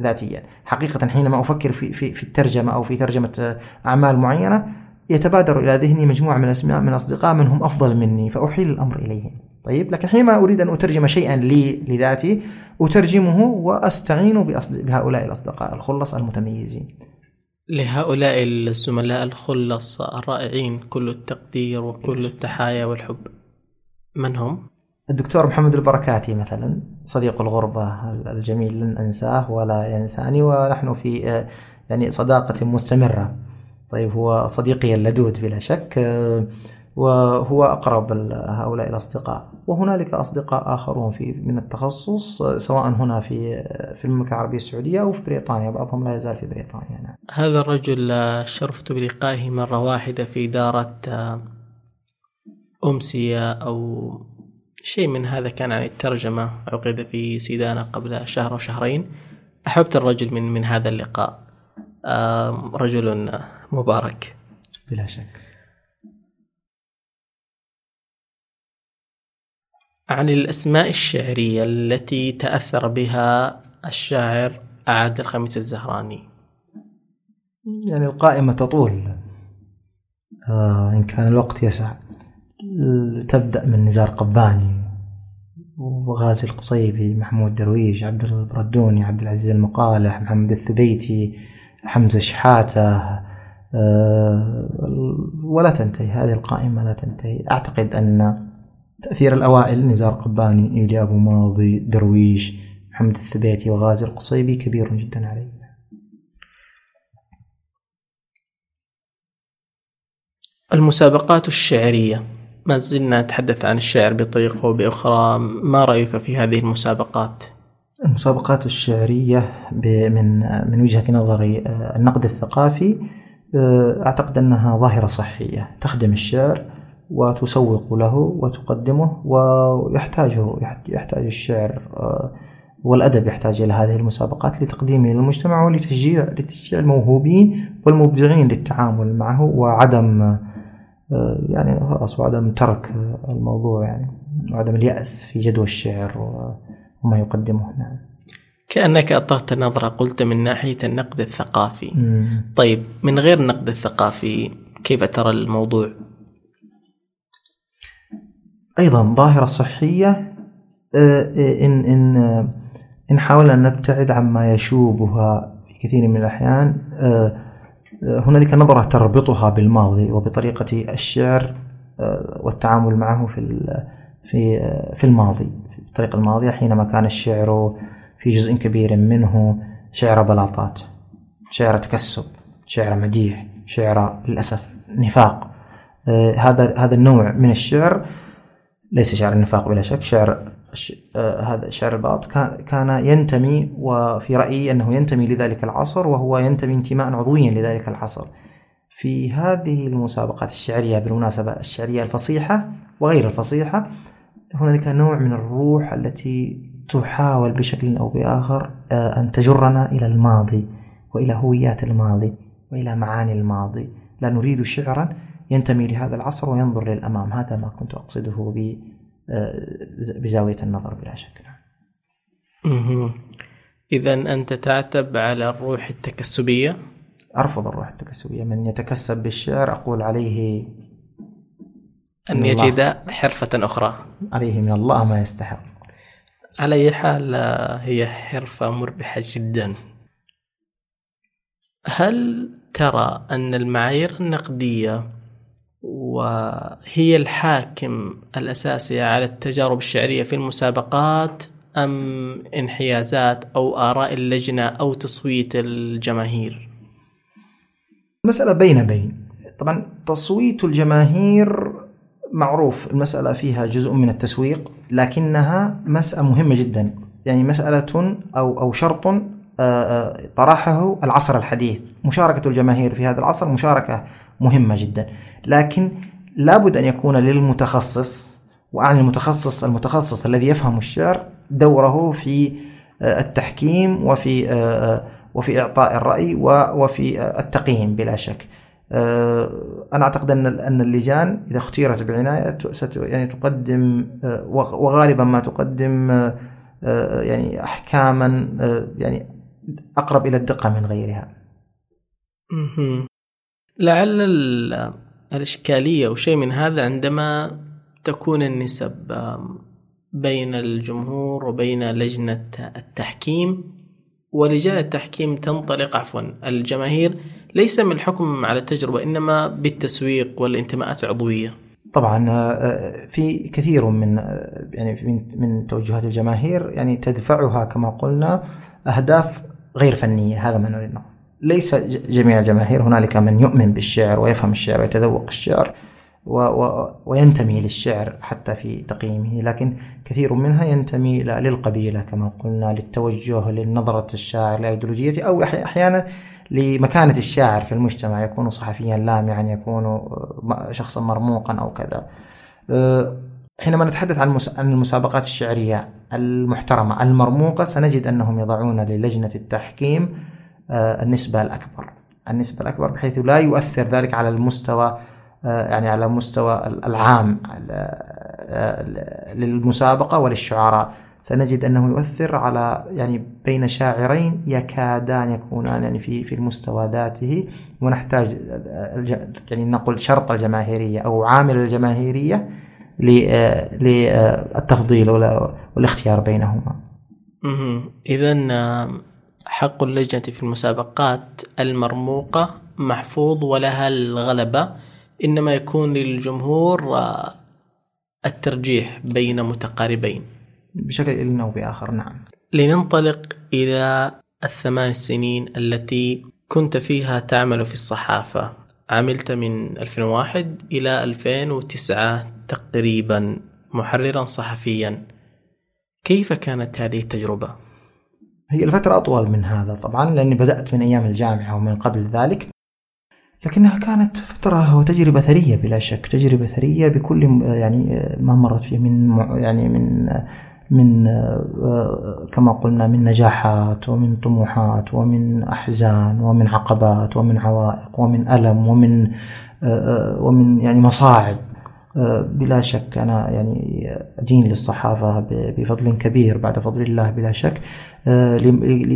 ذاتيا. حقيقة حينما أفكر في, في, في الترجمة أو في ترجمة أعمال معينة يتبادر إلى ذهني مجموعة من الأسماء من أصدقاء من هم أفضل مني فأحيل الأمر إليهم. طيب لكن حينما أريد أن أترجم شيئا لي لذاتي أترجمه وأستعين بهؤلاء الأصدقاء الخلص المتميزين. لهؤلاء الزملاء الخلص الرائعين كل التقدير وكل التحايا والحب. من هم؟ الدكتور محمد البركاتي مثلا صديق الغربة الجميل لن أنساه ولا ينساني ونحن في آه، يعني صداقة مستمرة. طيب هو صديقي اللدود بلا شك. آه، وهو أقرب هؤلاء الأصدقاء. وهنالك أصدقاء آخرون في من التخصص سواء هنا في في المملكة العربية السعودية أو في بريطانيا بعضهم لا يزال في بريطانيا نعم. هذا الرجل شرفت بلقائه مرة واحدة في دارة أمسية أو شيء من هذا كان عن الترجمة عقد في سيدانا قبل شهر أو شهرين. أحببت الرجل من من هذا اللقاء. رجل مبارك. بلا شك. عن الأسماء الشعرية التي تأثر بها الشاعر أعاد الخميس الزهراني. يعني القائمة تطول. آه إن كان الوقت يسع. تبدأ من نزار قباني وغازي القصيبي محمود درويش عبد البردوني عبد العزيز المقالح محمد الثبيتي حمزة شحاتة. آه ولا تنتهي. هذه القائمة لا تنتهي. أعتقد أن تأثير الأوائل نزار قباني إيلي أبو ماضي درويش محمد الثبيتي وغازي القصيبي كبير جدا علي. المسابقات الشعرية. ما زلنا نتحدث عن الشعر بطريقة أو بأخرى. ما رأيك في هذه المسابقات؟ المسابقات الشعرية من من وجهة نظري آه، النقد الثقافي آه، أعتقد أنها ظاهرة صحية. تخدم الشعر وتسوق له وتقدمه ويحتاجه يحتاج الشعر آه، والأدب يحتاج إلى هذه المسابقات لتقديمه للمجتمع ولتشجيع لتشجيع الموهوبين والمبدعين للتعامل معه وعدم آه، يعني خلاص وعدم ترك الموضوع يعني وعدم اليأس في جدوى الشعر وما يقدمه نعم كأنك أطلقت نظرة قلت من ناحية النقد الثقافي مم. طيب من غير النقد الثقافي كيف ترى الموضوع؟ أيضا ظاهرة صحية آه، آه، إن إن آه، إن حاولنا أن نبتعد عما يشوبها في كثير من الأحيان هنالك نظرة تربطها بالماضي وبطريقة الشعر والتعامل معه في في في الماضي في الطريقة الماضية حينما كان الشعر في جزء كبير منه شعر بلاطات شعر تكسب شعر مديح شعر للأسف نفاق هذا هذا النوع من الشعر ليس شعر النفاق بلا شك. شعر آه هذا شعر الباط كان ينتمي وفي رأيي أنه ينتمي لذلك العصر وهو ينتمي انتماء عضويا لذلك العصر. في هذه المسابقات الشعرية بالمناسبة الشعرية الفصيحة وغير الفصيحة هنالك نوع من الروح التي تحاول بشكل أو بآخر آه أن تجرنا إلى الماضي وإلى هويات الماضي وإلى معاني الماضي. لا نريد شعرا ينتمي لهذا العصر وينظر للأمام. هذا ما كنت أقصده آه، بزاوية النظر بلا شك. إذا أنت تعتب على الروح التكسبية؟ أرفض الروح التكسبية. من يتكسب بالشعر أقول عليه أن يجد حرفة أخرى. عليه من الله ما يستحق. على أي حال هي حرفة مربحة جدا. هل ترى أن المعايير النقدية وهي الحاكم الأساسي على التجارب الشعرية في المسابقات أم انحيازات أو آراء اللجنة أو تصويت الجماهير؟ المسألة بين بين. طبعا تصويت الجماهير معروف المسألة فيها جزء من التسويق لكنها مسألة مهمة جدا. يعني مسألة أو أو شرط طرحه العصر الحديث. مشاركة الجماهير في هذا العصر مشاركة مهمة جدا. لكن لابد أن يكون للمتخصص وأعني المتخصص المتخصص الذي يفهم الشعر دوره في آه، التحكيم وفي آه، آه، وفي إعطاء الرأي وفي التقييم بلا شك. أنا أعتقد أن أن اللجان إذا اختيرت بعناية يعني تقدم وغالبا ما تقدم يعني أحكاما يعني أقرب إلى الدقة من غيرها. لعل الإشكالية أو شيء من هذا عندما تكون النسب بين الجمهور وبين لجنة التحكيم ولجان التحكيم تنطلق عفوا الجماهير ليس من الحكم على التجربة إنما بالتسويق والانتماءات العضوية طبعا آه، في كثير من آه، يعني من من توجهات الجماهير يعني تدفعها كما قلنا أهداف غير فنية هذا ما نريد نقول. ليس جميع الجماهير هنالك من يؤمن بالشعر ويفهم الشعر ويتذوق الشعر و و وينتمي للشعر حتى في تقييمه لكن كثير منها ينتمي للقبيلة كما قلنا للتوجه لنظرة الشاعر لأيديولوجيته أو أحيانا لمكانة الشاعر في المجتمع يكون صحفيا لامعا يكون شخصا مرموقا أو كذا. أه، حينما نتحدث عن المسابقات الشعرية المحترمة المرموقة سنجد أنهم يضعون للجنة التحكيم أه، النسبة الأكبر. النسبة الأكبر بحيث لا يؤثر ذلك على المستوى أه، يعني على مستوى العام للمسابقة وللشعراء. سنجد أنه يؤثر على يعني بين شاعرين يكادان يكونان يعني في في المستوى ذاته. ونحتاج يعني نقول شرط الجماهيرية أو عامل الجماهيرية للتفضيل والاختيار بينهما. اذا حق اللجنة في المسابقات المرموقة محفوظ ولها الغلبة إنما يكون للجمهور الترجيح بين متقاربين. بشكل أو بآخر نعم لننطلق إلى الثمان سنين التي كنت فيها تعمل في الصحافة عملت من 2001 إلى 2009 تقريبا محررا صحفيا. كيف كانت هذه التجربة؟ هي الفترة أطول من هذا طبعا لأني بدأت من أيام الجامعة ومن قبل ذلك. لكنها كانت فترة وتجربة ثرية بلا شك تجربة ثرية بكل يعني ما مرت فيه من يعني من من كما قلنا من نجاحات ومن طموحات ومن أحزان ومن عقبات ومن عوائق ومن ألم ومن ومن يعني مصاعب. بلا شك أنا يعني ادين للصحافة بفضل كبير بعد فضل الله بلا شك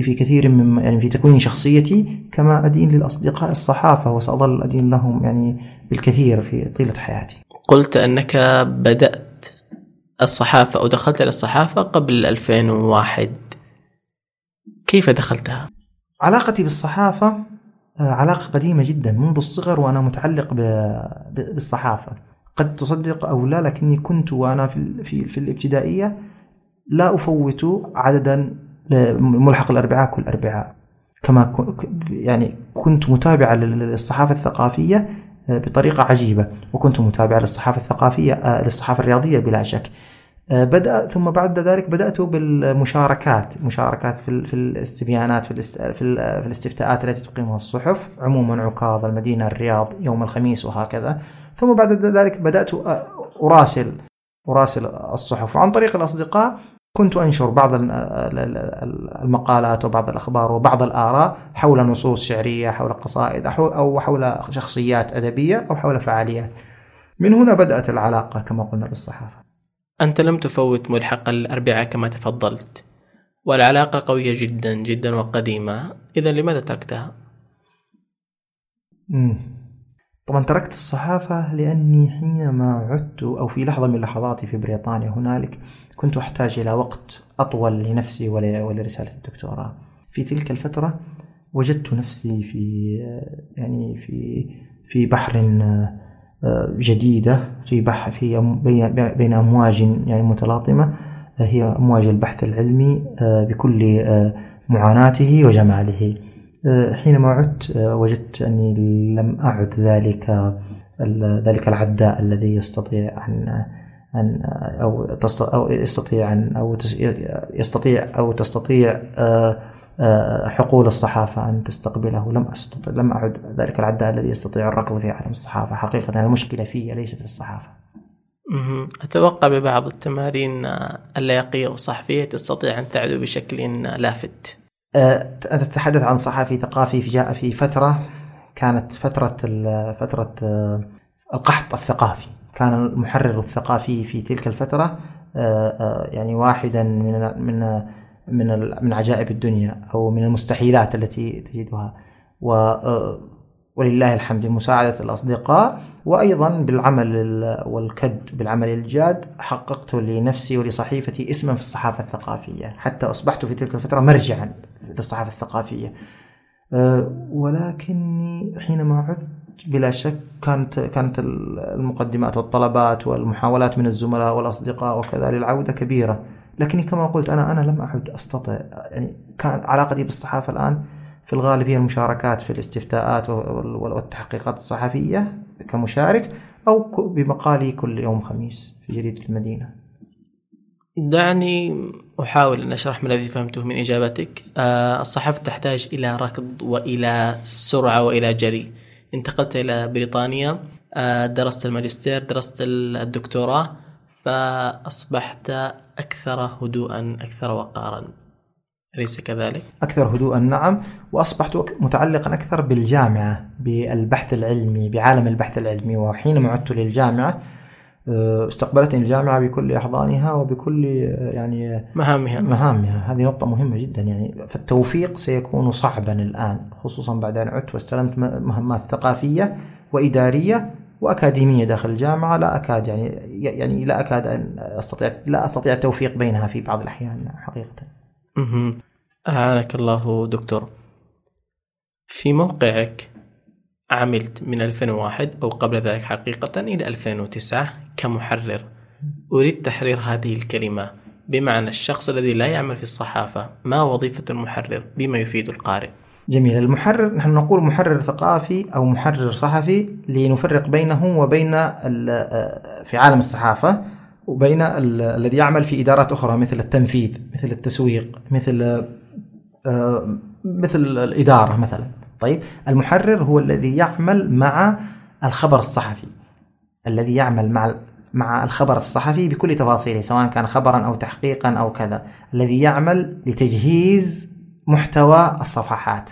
في كثير من يعني في تكوين شخصيتي كما أدين للأصدقاء الصحافة وسأظل أدين لهم يعني بالكثير في طيلة حياتي. قلت أنك بدأت الصحافة أو دخلت إلى الصحافة قبل 2001 كيف دخلتها؟ علاقتي بالصحافة آه، علاقة قديمة جدا منذ الصغر وأنا متعلق بالصحافة قد تصدق أو لا لكني كنت وأنا في, في, في الابتدائية لا أفوت عددا ملحق الأربعاء كل أربعاء. كما يعني كنت متابعة للصحافة الثقافية آه، بطريقة عجيبة. وكنت متابعة للصحافة الثقافية آه، للصحافة الرياضية بلا شك. آه، بدأ ثم بعد ذلك بدأت بالمشاركات مشاركات في في الاستبيانات في في الاستفتاءات التي تقيمها الصحف عموما عكاظ المدينة الرياض يوم الخميس وهكذا. ثم بعد ذلك بدأت أراسل أراسل الصحف عن طريق الأصدقاء كنت أنشر بعض المقالات وبعض الأخبار وبعض الآراء حول نصوص شعرية حول قصائد أو حول شخصيات أدبية أو حول فعاليات من هنا بدأت العلاقة كما قلنا بالصحافة أنت لم تفوت ملحق الأربعاء كما تفضلت والعلاقة قوية جدا جدا وقديمة إذا لماذا تركتها؟ مم. طبعا تركت الصحافة لأني حينما عدت أو في لحظة من لحظاتي في بريطانيا هنالك كنت أحتاج إلى وقت أطول لنفسي ولرسالة الدكتوراه. في تلك الفترة وجدت نفسي في يعني في في بحر آه، جديدة في بحر في بين أمواج يعني متلاطمة. آه، هي أمواج البحث العلمي آه، بكل معاناته وجماله. حينما عدت وجدت أني لم أعد ذلك ذلك العداء الذي يستطيع أن أن أو أو يستطيع أن أو يستطيع أو تستطيع آه، حقول الصحافة أن تستقبله. لم أستطع لم أعد ذلك العداء الذي يستطيع الركض في عالم الصحافة. حقيقة المشكلة فيه ليست في الصحافة. أتوقع ببعض التمارين اللياقية والصحفية تستطيع أن تعدو بشكل لافت أنت تتحدث عن صحفي ثقافي جاء في فترة كانت فترة فترة آه، القحط الثقافي. كان المحرر الثقافي في تلك الفترة يعني واحدا من من من من عجائب الدنيا أو من المستحيلات التي تجدها. و ولله الحمد بمساعدة الأصدقاء وأيضا بالعمل والكد بالعمل الجاد حققت لنفسي ولصحيفتي اسما في الصحافة الثقافية. حتى أصبحت في تلك الفترة مرجعا. للصحافة الثقافية آه، ولكني حينما عدت بلا شك كانت كانت المقدمات والطلبات والمحاولات من الزملاء والأصدقاء وكذا للعودة كبيرة لكني كما قلت أنا أنا لم أعد استطع يعني كان علاقتي بالصحافة الآن في الغالب هي المشاركات في الاستفتاءات والتحقيقات الصحفية كمشارك أو بمقالي كل يوم خميس في جريدة المدينة. دعني أحاول أن أشرح ما الذي فهمته من إجابتك. آه، الصحافة تحتاج إلى ركض وإلى سرعة وإلى جري. انتقلت إلى بريطانيا آه، درست الماجستير درست الدكتوراه فأصبحت أكثر هدوءا أكثر وقارا أليس كذلك؟ أكثر هدوءا نعم وأصبحت متعلقا أكثر بالجامعة بالبحث العلمي بعالم البحث العلمي وحينما عدت للجامعة استقبلتني الجامعة بكل أحضانها وبكل آه، يعني مهامها مهامها هذه نقطة مهمة جدا يعني فالتوفيق سيكون صعبا الآن خصوصا بعد أن عدت واستلمت مهمات ثقافية وإدارية وأكاديمية داخل الجامعة لا أكاد يعني يعني لا أكاد أن أستطيع لا أستطيع التوفيق بينها في بعض الأحيان حقيقة. أعانك الله دكتور. في موقعك عملت من 2001 أو قبل ذلك حقيقة إلى 2009 كمحرر. أريد تحرير هذه الكلمة بمعنى الشخص الذي لا يعمل في الصحافة ما وظيفة المحرر بما يفيد القارئ. جميل. المحرر نحن نقول محرر ثقافي أو محرر صحفي لنفرق بينه وبين في عالم الصحافة وبين الذي يعمل في إدارات أخرى مثل التنفيذ مثل التسويق مثل مثل الإدارة مثلا. طيب المحرر هو الذي يعمل مع الخبر الصحفي الذي يعمل مع مع الخبر الصحفي بكل تفاصيله سواء كان خبرا أو تحقيقا أو كذا الذي يعمل لتجهيز محتوى الصفحات.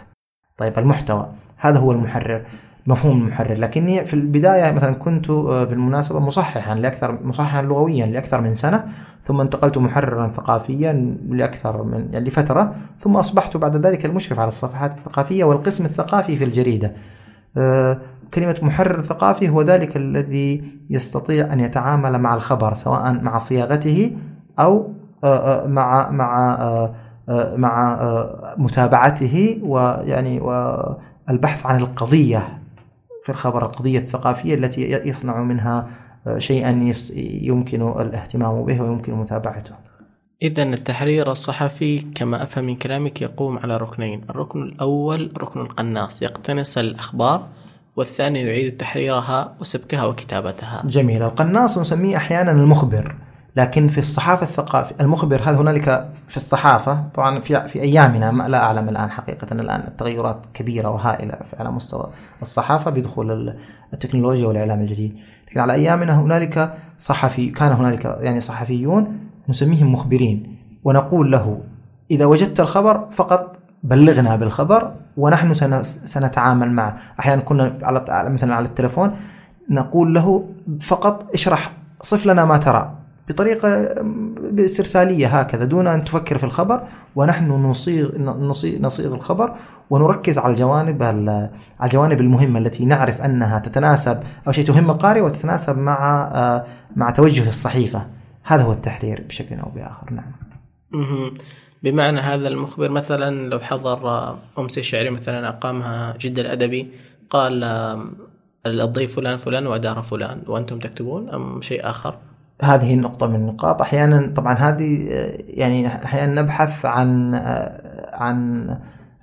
طيب المحتوى هذا هو المحرر. مفهوم المحرر لكني في البداية مثلا كنت آه، بالمناسبة مصححا لأكثر مصححا لغويا لأكثر من سنة ثم انتقلت محررا ثقافيا لأكثر من يعني لفترة ثم أصبحت بعد ذلك المشرف على الصفحات الثقافية والقسم الثقافي في الجريدة. آه، كلمة محرر ثقافي هو ذلك الذي يستطيع أن يتعامل مع الخبر سواء مع صياغته أو آه، مع مع مع متابعته ويعني والبحث عن القضية. في الخبر القضية الثقافية التي يصنع منها آه، شيئا يمكن الاهتمام به ويمكن متابعته. إذا التحرير الصحفي كما أفهم من كلامك يقوم على ركنين الركن الأول ركن القناص يقتنص الأخبار والثاني يعيد تحريرها وسبكها وكتابتها. جميل. القناص نسميه أحيانا المخبر. لكن في الصحافة الثقافية المخبر هذا هنالك في الصحافة طبعا في في أيامنا ما لا أعلم الآن حقيقة الآن التغيرات كبيرة وهائلة على مستوى الصحافة بدخول التكنولوجيا والإعلام الجديد. لكن على أيامنا هنالك صحفي كان هنالك يعني صحفيون نسميهم مخبرين ونقول له إذا وجدت الخبر فقط بلغنا بالخبر ونحن سنتعامل معه. أحيانا كنا على مثلا على التلفون نقول له فقط اشرح صف لنا ما ترى. بطريقة باسترسالية هكذا دون أن تفكر في الخبر ونحن نصيغ نصيغ, نصيغ الخبر ونركز على الجوانب على الجوانب المهمة التي نعرف أنها تتناسب أو شيء تهم القارئ وتتناسب مع آه، مع توجه الصحيفة. هذا هو التحرير بشكل أو بآخر. نعم. بمعنى هذا المخبر مثلا لو حضر أمسية شعرية مثلا أقامها جد الأدبي قال الضيف فلان فلان وأدار فلان وأنتم تكتبون أم شيء آخر؟ هذه النقطة من النقاط. أحيانا طبعا هذه يعني أحيانا نبحث عن عن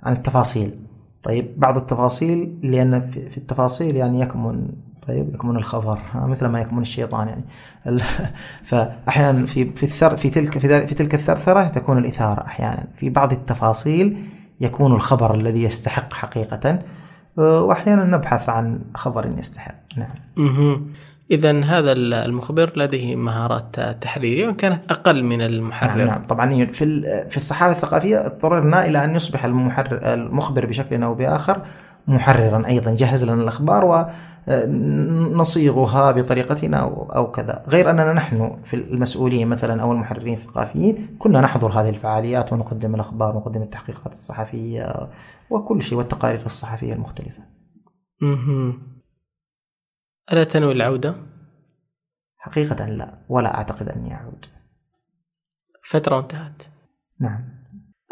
عن التفاصيل. طيب بعض التفاصيل لأن في التفاصيل يعني يكمن طيب يكمن الخبر مثل ما يكمن الشيطان يعني. فأحيانا في في الثر في تلك في, في تلك الثرثرة تكون الإثارة أحيانا. في بعض التفاصيل يكون الخبر الذي يستحق حقيقة وأحيانا نبحث عن خبر يستحق. نعم. اذا هذا المخبر لديه مهارات تحريرية وإن كانت أقل من المحرر. نعم, نعم. طبعا في في الصحافة الثقافية اضطررنا إلى أن يصبح المحرر المخبر بشكل أو بآخر محررا أيضا جهز لنا الأخبار ونصيغها بطريقتنا أو كذا. غير أننا نحن في المسؤولين مثلا أو المحررين الثقافيين كنا نحضر هذه الفعاليات ونقدم الأخبار ونقدم التحقيقات الصحفية وكل شيء والتقارير الصحفية المختلفة. ألا تنوي العودة؟ حقيقة لا ولا أعتقد أني أعود. فترة انتهت. نعم.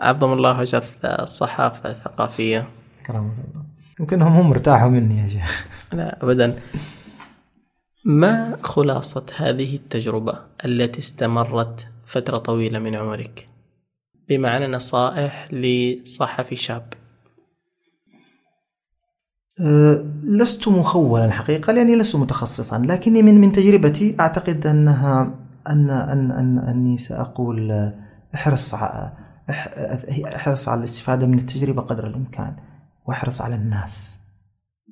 عظم الله وجه الصحافة الثقافية. كرم الله. يمكنهم هم ارتاحوا مني يا شيخ. لا أبدا. ما خلاصة هذه التجربة التي استمرت فترة طويلة من عمرك؟ بمعنى نصائح لصحفي شاب. لست مخولا حقيقة لأني لست متخصصا لكني من من تجربتي أعتقد أنها أن أن أن أني سأقول احرص احرص على الاستفادة من التجربة قدر الإمكان وأحرص على الناس.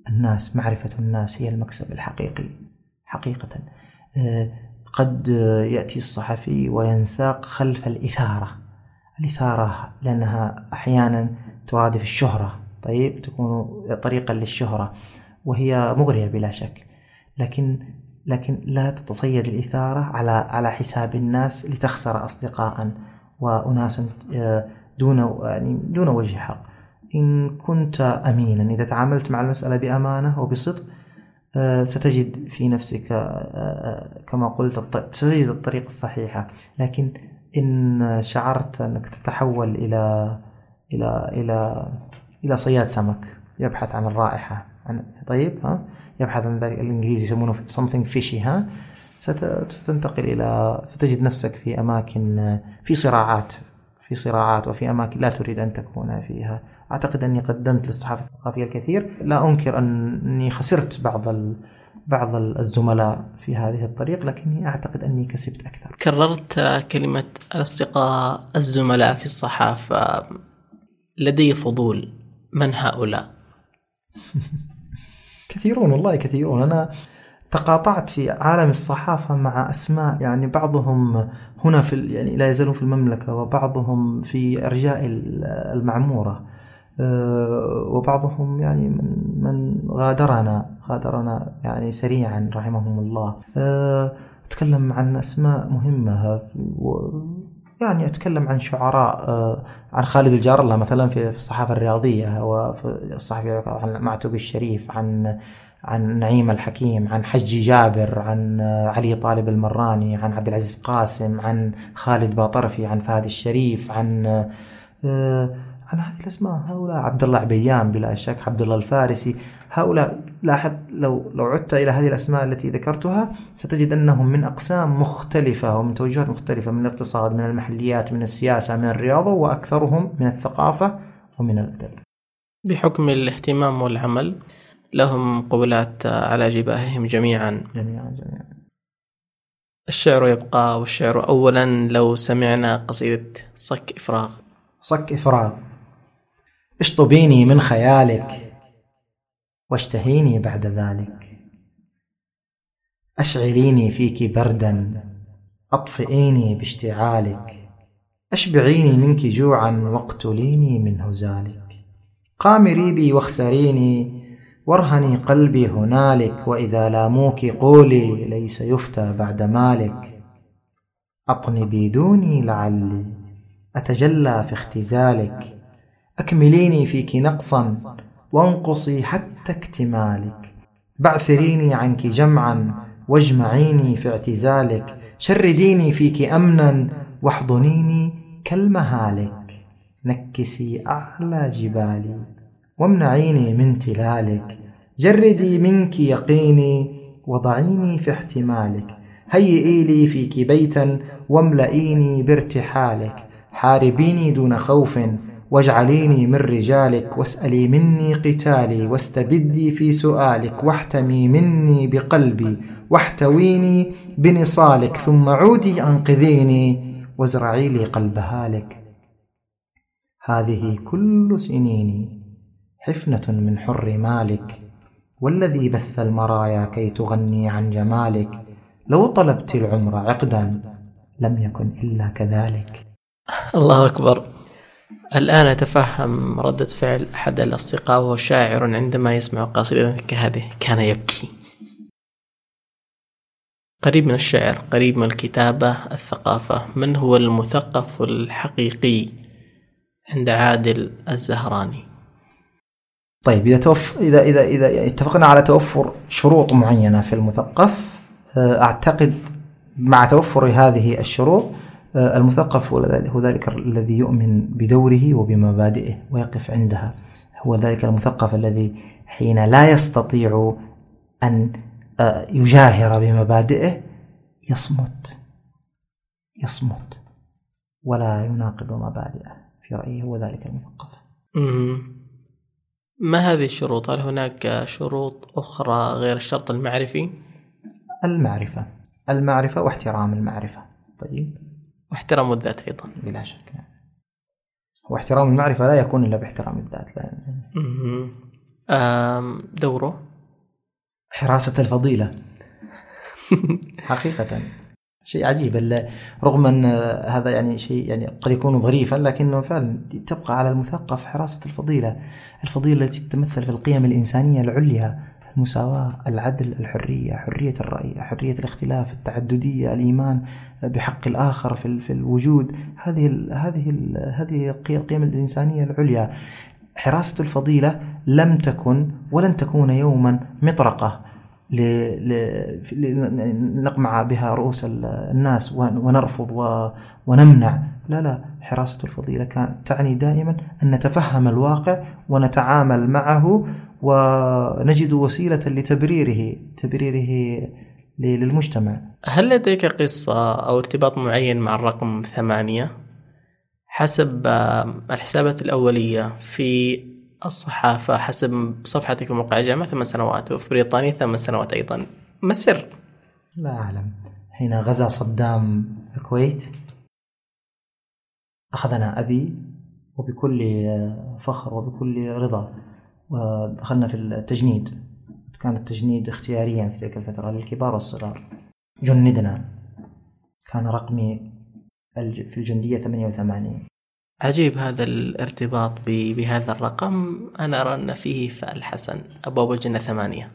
الناس معرفة الناس هي المكسب الحقيقي حقيقة. أه، قد يأتي الصحفي وينساق خلف الإثارة. الإثارة لأنها أحيانا ترادف الشهرة. طيب تكون طريقا للشهرة وهي مغرية بلا شك. لكن لكن لا تتصيد الإثارة على على حساب الناس لتخسر أصدقاء وأناس آه، دون يعني دون وجه حق. إن كنت أمينا إذا تعاملت مع المسألة بأمانة وبصدق آه، ستجد في نفسك آه، كما قلت ستجد الطريق الصحيحة لكن إن شعرت أنك تتحول إلى إلى إلى إلى صياد سمك يبحث عن الرائحة. عن طيب ها؟ يبحث عن ذلك الإنجليزي يسمونه something fishy ها؟ ستنتقل إلى ستجد نفسك في أماكن في صراعات في صراعات وفي أماكن لا تريد أن تكون فيها. أعتقد أني قدمت للصحافة الثقافية الكثير. لا أنكر أني خسرت بعض ال... بعض الزملاء في هذه الطريق لكني أعتقد أني كسبت أكثر. كررت كلمة الأصدقاء الزملاء في الصحافة لدي فضول. من هؤلاء؟ كثيرون والله كثيرون. أنا تقاطعت في عالم الصحافة مع أسماء يعني بعضهم هنا في يعني لا يزالون في المملكة وبعضهم في أرجاء المعمورة. آه، وبعضهم يعني من من غادرنا غادرنا يعني سريعا رحمهم الله. آه، أتكلم عن أسماء مهمة يعني أتكلم عن شعراء آه، عن خالد الجار الله مثلا في الصحافة الرياضية وفي الصحفي عن معتوب الشريف عن عن نعيم الحكيم عن حجي جابر عن علي طالب المراني عن عبد العزيز قاسم عن خالد باطرفي عن فهد الشريف عن عن هذه الأسماء هؤلاء عبد الله عبيان بلا شك عبد الله الفارسي هؤلاء لاحظ لو لو عدت إلى هذه الأسماء التي ذكرتها ستجد أنهم من أقسام مختلفة ومن توجهات مختلفة من الاقتصاد من المحليات من السياسة من الرياضة وأكثرهم من الثقافة ومن الأدب. بحكم الاهتمام والعمل لهم قبلات على جباههم جميعا. جميعا جميعا. الشعر يبقى والشعر اولا لو سمعنا قصيدة صك إفراغ. صك إفراغ اشطبيني من خيالك واشتهيني بعد ذلك. أشعليني فيك بردا أطفئيني باشتعالك أشبعيني منك جوعا واقتليني من هزالك. قامري بي واخسريني وارهني قلبي هنالك وإذا لاموك قولي ليس يفتى بعد مالك. أطنبي دوني لعلي أتجلى في اختزالك أكمليني فيك نقصا وانقصي حتى اكتمالك. بعثريني عنك جمعا واجمعيني في اعتزالك. شرديني فيك أمنا واحضنيني كالمهالك. نكسي أعلى جبالي وامنعيني من تلالك. جردي منك يقيني وضعيني في احتمالك. هيئي لي فيك بيتا واملئيني بارتحالك. حاربيني دون خوف واجعليني من رجالك واسألي مني قتالي واستبدي في سؤالك واحتمي مني بقلبي واحتويني بنصالك ثم عودي أنقذيني وازرعي لي قلب هالك. هذه كل سنيني حفنة من حر مالك والذي بث المرايا كي تغني عن جمالك لو طلبت العمر عقدا لم يكن إلا كذلك. الله أكبر. الآن أتفهم ردة فعل أحد الأصدقاء وهو شاعر عندما يسمع قصيدة كهذه كان يبكي. قريب من الشعر قريب من الكتابة الثقافة من هو المثقف الحقيقي عند عادل الزهراني؟ طيب إذا توف إذا إذا إذا يعني اتفقنا على توفر شروط معينة في المثقف آه، أعتقد مع توفر هذه الشروط المثقف هو ذلك الذي يؤمن بدوره وبمبادئه ويقف عندها. هو ذلك المثقف الذي حين لا يستطيع أن آه، يجاهر بمبادئه يصمت. يصمت. ولا يناقض مبادئه. في رأيه هو ذلك المثقف. ما هذه الشروط؟ هل هناك شروط أخرى غير الشرط المعرفي؟ المعرفة. المعرفة واحترام المعرفة. طيب. واحترام الذات أيضا. بلا شك. واحترام المعرفة لا يكون إلا باحترام الذات. لا. دوره؟ حراسة الفضيلة. حقيقة. شيء عجيب. رغم أن هذا يعني شيء يعني قد يكون ظريفا لكنه فعلا تبقى على المثقف حراسة الفضيلة، الفضيلة التي تتمثل في القيم الإنسانية العليا، المساواه، العدل، الحرية، حرية الرأي، حرية الاختلاف، التعددية، الإيمان بحق الآخر في في الوجود، هذه ال هذه ال هذه القيم الإنسانية العليا. حراسة الفضيلة لم تكن ولن تكون يوما مطرقة لنقمع بها رؤوس الناس ونرفض ونمنع لا لا حراسة الفضيلة كانت تعني دائما أن نتفهم الواقع ونتعامل معه ونجد وسيلة لتبريره تبريره للمجتمع هل لديك قصة أو ارتباط معين مع الرقم ثمانية؟ حسب الحسابات الأولية في الصحافة حسب صفحتك في موقع الجامعة ثمان سنوات وفي بريطانيا ثمان سنوات أيضا ما السر؟ لا أعلم حين غزا صدام الكويت أخذنا أبي وبكل فخر وبكل رضا ودخلنا في التجنيد. كان التجنيد اختياريا في تلك الفترة للكبار والصغار. جندنا. كان رقمي في الجندية 88 عجيب هذا الارتباط بهذا الرقم. أنا أرى أن فيه فعل حسن. أبواب الجنة ثمانية.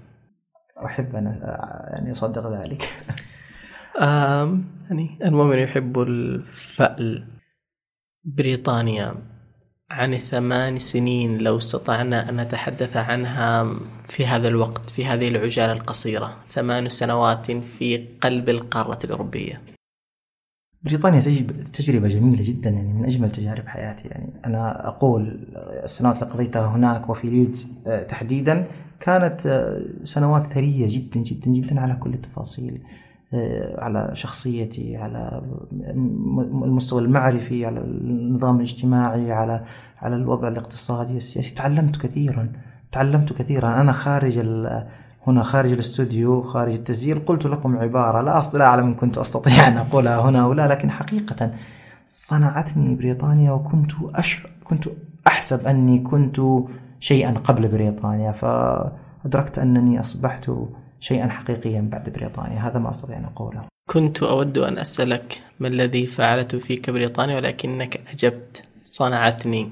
أحب أن يعني أصدق ذلك. يعني المؤمن يحب الفأل. بريطانيا عن الثمان سنين لو استطعنا أن نتحدث عنها في هذا الوقت في هذه العجالة القصيرة. ثمان سنوات في قلب القارة الأوروبية. بريطانيا تجربة جميلة جدا يعني من أجمل تجارب حياتي. يعني أنا أقول السنوات اللي قضيتها هناك وفي ليدز آه، تحديدا كانت آه، سنوات ثرية جدا جدا جدا على كل التفاصيل. على شخصيتي على المستوى المعرفي على النظام الاجتماعي على على الوضع الاقتصادي. السياسي تعلمت كثيرا تعلمت كثيرا. أنا خارج هنا خارج الاستوديو خارج التسجيل قلت لكم عبارة لا لا أعلم إن كنت أستطيع أن أقولها هنا أو لا لكن حقيقة صنعتني بريطانيا وكنت أشعر كنت أحسب أني كنت شيئا قبل بريطانيا. فأدركت أنني أصبحت شيئا حقيقيا بعد بريطانيا. هذا ما أستطيع أن أقوله. كنت أود أن أسألك ما الذي فعلته فيك بريطانيا ولكنك أجبت صنعتني.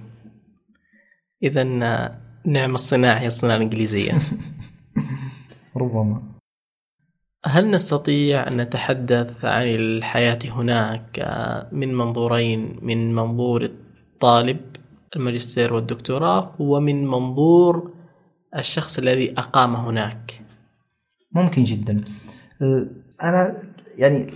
إذا نعم الصناعة هي الصناعة الإنجليزية ربما. هل نستطيع أن نتحدث عن الحياة هناك من منظورين؟ من منظور الطالب الماجستير والدكتوراه ومن منظور الشخص الذي أقام هناك. ممكن جدا. أه، أنا يعني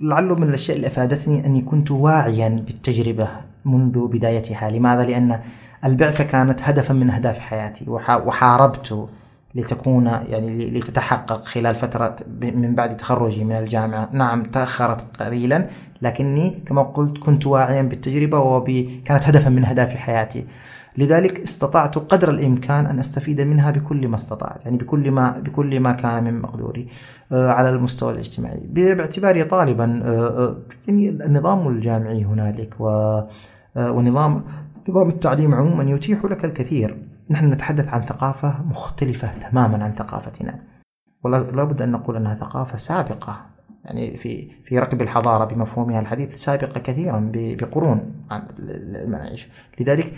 لعله من الأشياء اللي أفادتني أني كنت واعيا بالتجربة منذ بدايتها. لماذا؟ لأن البعثة كانت هدفا من أهداف حياتي وحاربت لتكون يعني لتتحقق خلال فترة من بعد تخرجي من الجامعة. نعم تأخرت قليلا لكني كما قلت كنت واعيا بالتجربة وكانت هدفا من أهداف حياتي. لذلك استطعت قدر الإمكان أن أستفيد منها بكل ما استطعت يعني بكل ما بكل ما كان من مقدوري آه، على المستوى الاجتماعي. باعتباري طالبا آه، آه، يعني النظام الجامعي هنالك ونظام نظام التعليم عموما يتيح لك الكثير. نحن نتحدث عن ثقافة مختلفة تماما عن ثقافتنا. ولا بد أن نقول أنها ثقافة سابقة يعني في في ركب الحضارة بمفهومها الحديث سابقة كثيرا بقرون عن المناعيش. لذلك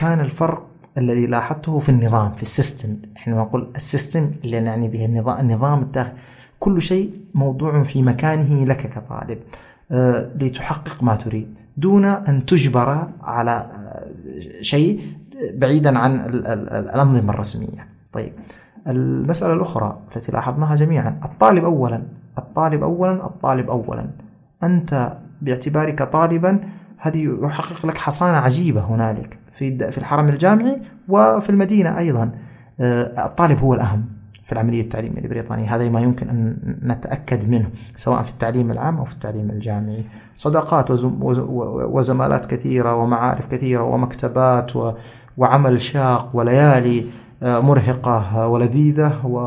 كان الفرق الذي لاحظته في النظام في ال system. إحنا نقول ال system اللي نعني به النظام النظام الداخلي. كل شيء موضوع في مكانه لك كطالب آه لتحقق ما تريد. دون أن تجبر على آه، شيء بعيدا عن الأنظمة الرسمية. طيب المسألة الأخرى التي لاحظناها جميعا الطالب أولا الطالب أولا الطالب أولا. أنت باعتبارك طالبا هذه يحقق لك حصانة عجيبة هنالك في في الحرم الجامعي وفي المدينة أيضا. آه، الطالب هو الأهم في العملية التعليمية البريطانية. هذا ما يمكن أن نتأكد منه سواء في التعليم العام أو في التعليم الجامعي. صداقات وزمالات كثيرة ومعارف كثيرة ومكتبات وعمل شاق وليالي آه، مرهقة ولذيذة و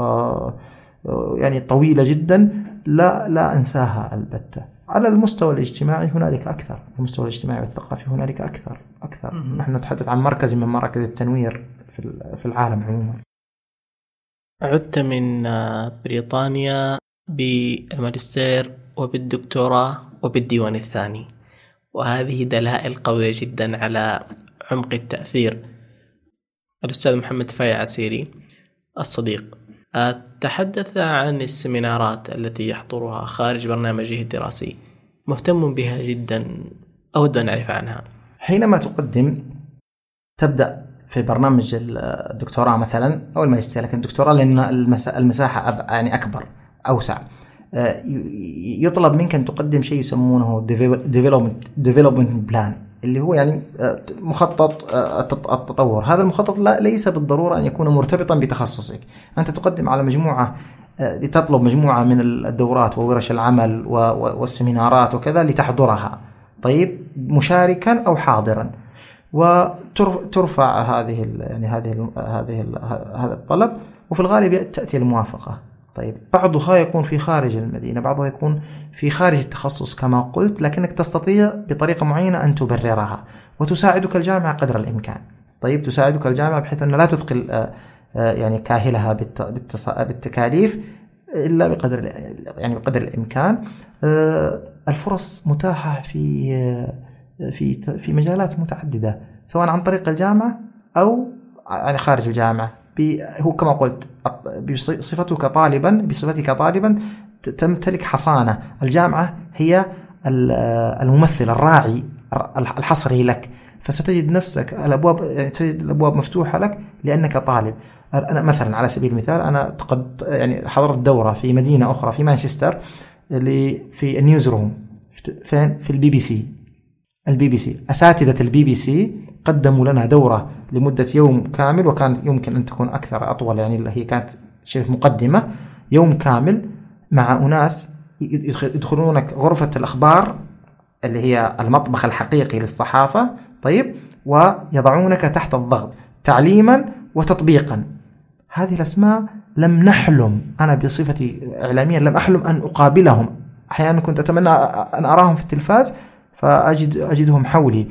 آه، يعني طويلة جدا. لا لا أنساها البتة. على المستوى الاجتماعي هنالك أكثر المستوى الاجتماعي والثقافي هنالك أكثر أكثر. نحن نتحدث عن مركز من مراكز التنوير في العالم عموما. عدت من بريطانيا بالماجستير وبالدكتوراه وبالديوان الثاني وهذه دلائل قوية جدا على عمق التأثير. الأستاذ محمد فاي عسيري الصديق. تحدث عن السمينارات التي يحضرها خارج برنامجه الدراسي. مهتم بها جدا أود أن أعرف عنها. حينما تقدم تبدأ في برنامج الدكتوراه مثلا أو الماجستير لكن الدكتوراه لأن المساحة يعني أكبر أوسع. آه، يطلب منك أن تقدم شيء يسمونه development plan اللي هو يعني آه، مخطط آه، التطور. هذا المخطط لا ليس بالضرورة أن يكون مرتبطا بتخصصك. أنت تقدم على مجموعة لتطلب مجموعة من الدورات وورش العمل والسمينارات وكذا لتحضرها. طيب مشاركا أو حاضرا. وترفع هذه يعني هذه هذه هذا الطلب وفي الغالب تأتي الموافقة. طيب. بعضها يكون في خارج المدينة بعضها يكون في خارج التخصص كما قلت لكنك تستطيع بطريقة معينة أن تبررها وتساعدك الجامعة قدر الإمكان. طيب تساعدك الجامعة بحيث أن لا تثقل آه، آه، يعني كاهلها بالتكاليف إلا بقدر يعني بقدر الإمكان. آه، الفرص متاحة في في في مجالات متعددة سواء عن طريق الجامعة أو يعني خارج الجامعة هو كما قلت بصفتك طالبا بصفتك طالبا تمتلك حصانة. الجامعة هي الممثل الراعي الحصري لك. فستجد نفسك الابواب يعني تجد الأبواب مفتوحة لك لأنك طالب. أنا مثلا على سبيل المثال أنا قد يعني حضرت دورة في مدينة أخرى في مانشستر في النيوز روم فين؟ في البي بي سي. البي بي سي. أساتذة البي بي سي قدموا لنا دورة لمدة يوم كامل وكان يمكن أن تكون أكثر أطول يعني هي كانت شبه مقدمة. يوم كامل مع أناس يدخلونك غرفة الأخبار اللي هي المطبخ الحقيقي للصحافة طيب ويضعونك تحت الضغط تعليما وتطبيقا. هذه الأسماء لم نحلم أنا بصفتي إعلاميا لم أحلم أن أقابلهم. أحيانا كنت أتمنى أن أراهم في التلفاز فأجد أجدهم حولي.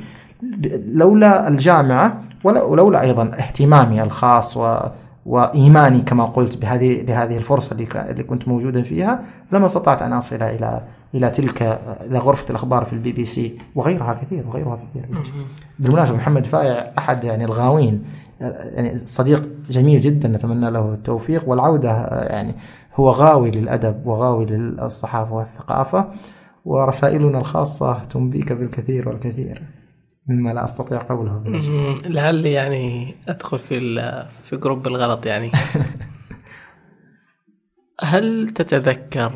لولا الجامعة ولولا أيضا اهتمامي الخاص و وإيماني كما قلت بهذه بهذه الفرصة اللي كنت موجودا فيها لما استطعت أن أصل إلى إلى تلك إلى غرفة الأخبار في البي بي سي وغيرها كثير وغيرها كثير. بالمناسبة محمد فائع أحد يعني الغاوين يعني صديق جميل جدا نتمنى له التوفيق والعودة يعني هو غاوي للأدب وغاوي للصحافة والثقافة ورسائلنا الخاصة تنبيك بالكثير والكثير. مما لا أستطيع قوله لعلي يعني أدخل في في جروب الغلط يعني. هل تتذكر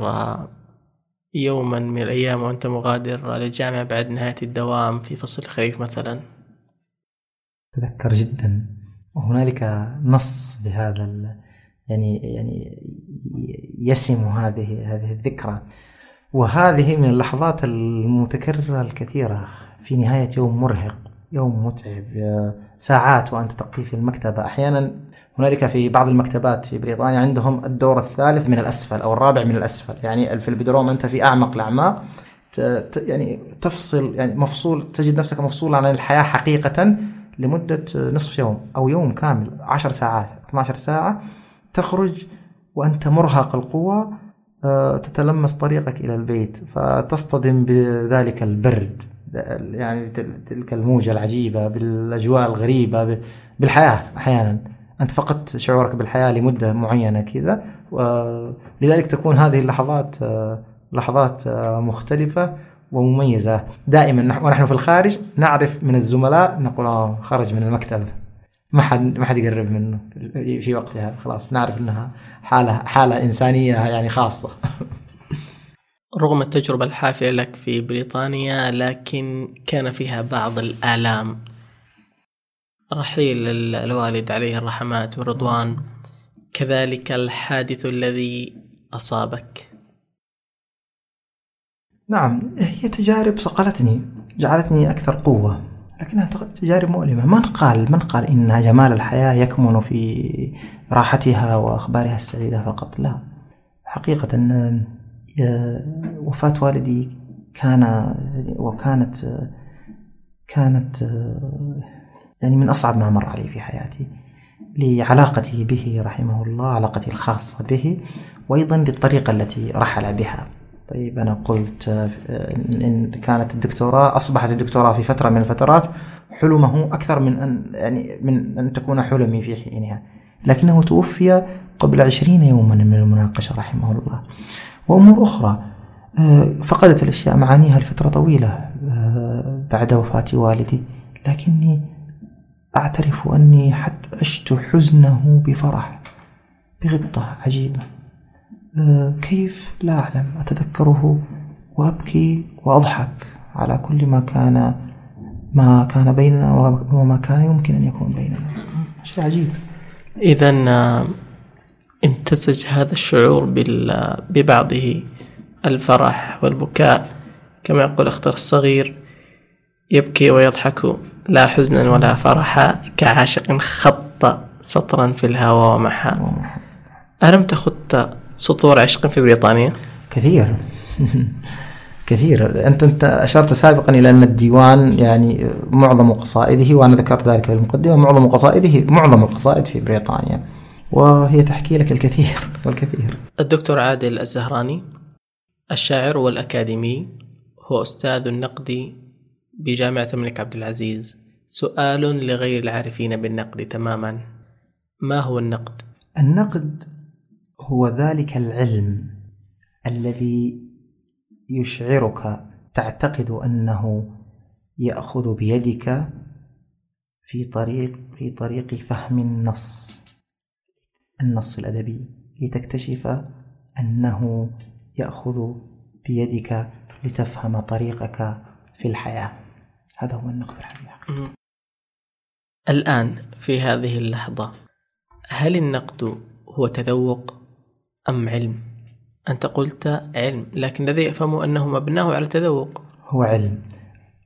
يوما من الأيام وأنت مغادر للجامعة بعد نهاية الدوام في فصل الخريف مثلا؟ تذكر جدا. وهنالك نص بهذا يعني يعني يسم هذه هذه الذكرى. وهذه من اللحظات المتكررة الكثيرة. في نهاية يوم مرهق يوم متعب ساعات وأنت تقضي في المكتبة. أحيانا هنالك في بعض المكتبات في بريطانيا عندهم الدور الثالث من الأسفل أو الرابع من الأسفل. يعني في البدروم أنت في أعمق الأعماق يعني تفصل يعني مفصول تجد نفسك مفصول عن الحياة حقيقة لمدة نصف يوم أو يوم كامل عشر ساعات 12 ساعة تخرج وأنت مرهق القوة آه، تتلمس طريقك إلى البيت فتصطدم بذلك البرد. يعني تلك الموجة العجيبة بالأجواء الغريبة بالحياة أحيانا. أنت فقدت شعورك بالحياة لمدة معينة كذا ولذلك تكون هذه اللحظات آه، لحظات آه، مختلفة ومميزة. دائما ونحن في الخارج نعرف من الزملاء نقول خرج من المكتب. ما حد ما حد يقرب منه في وقتها. خلاص نعرف إنها حالة حالة إنسانية يعني خاصة. رغم التجربة الحافلة لك في بريطانيا لكن كان فيها بعض الآلام. رحيل الوالد عليه الرحمات والرضوان كذلك الحادث الذي أصابك. نعم هي تجارب صقلتني جعلتني أكثر قوة لكنها تجارب مؤلمة. من قال من قال إن جمال الحياة يكمن في راحتها وأخبارها السعيدة فقط؟ لا. حقيقة وفاة والدي كان وكانت كانت يعني من أصعب ما مر علي في حياتي لعلاقتي به رحمه الله علاقتي الخاصة به وأيضا للطريقة التي رحل بها. طيب أنا قلت إن كانت الدكتوراه أصبحت الدكتوراه في فترة من الفترات حلمه أكثر من أن يعني من أن تكون حلمي في حينها. لكنه توفي قبل عشرين يوما من المناقشة رحمه الله. وأمور أخرى. فقدت الأشياء معانيها لفترة طويلة بعد وفاة والدي. لكني أعترف أني حتى عشت حزنه بفرح بغبطة عجيبة. أه، كيف؟ لا أعلم. أتذكره وأبكي وأضحك على كل ما كان ما كان بيننا وما كان يمكن أن يكون بيننا. شيء عجيب. إذا امتزج هذا الشعور ببعضه الفرح والبكاء. كما يقول أختر الصغير يبكي ويضحك لا حزنا ولا فرحا كعاشق خط سطرا في الهوى ومحا. ألم تخط سطور عشق في بريطانيا؟ كثير. كثير. انت أنت أشرت سابقا إلى أن الديوان يعني معظم قصائده وأنا ذكرت ذلك في المقدمة معظم قصائده معظم القصائد في بريطانيا. وهي تحكي لك الكثير والكثير. الدكتور عادل الزهراني الشاعر والأكاديمي هو أستاذ النقد بجامعة الملك عبد العزيز. سؤال لغير العارفين بالنقد تماما. ما هو النقد؟ النقد هو ذلك العلم الذي يشعرك تعتقد أنه يأخذ بيدك في طريق في طريق فهم النص. النص الأدبي لتكتشف أنه يأخذ بيدك لتفهم طريقك في الحياة. هذا هو النقد الحقيقي الآن في هذه اللحظة هل النقد هو تذوق أم علم؟ أنت قلت علم لكن الذي يفهم أنه مبناه على التذوق هو علم.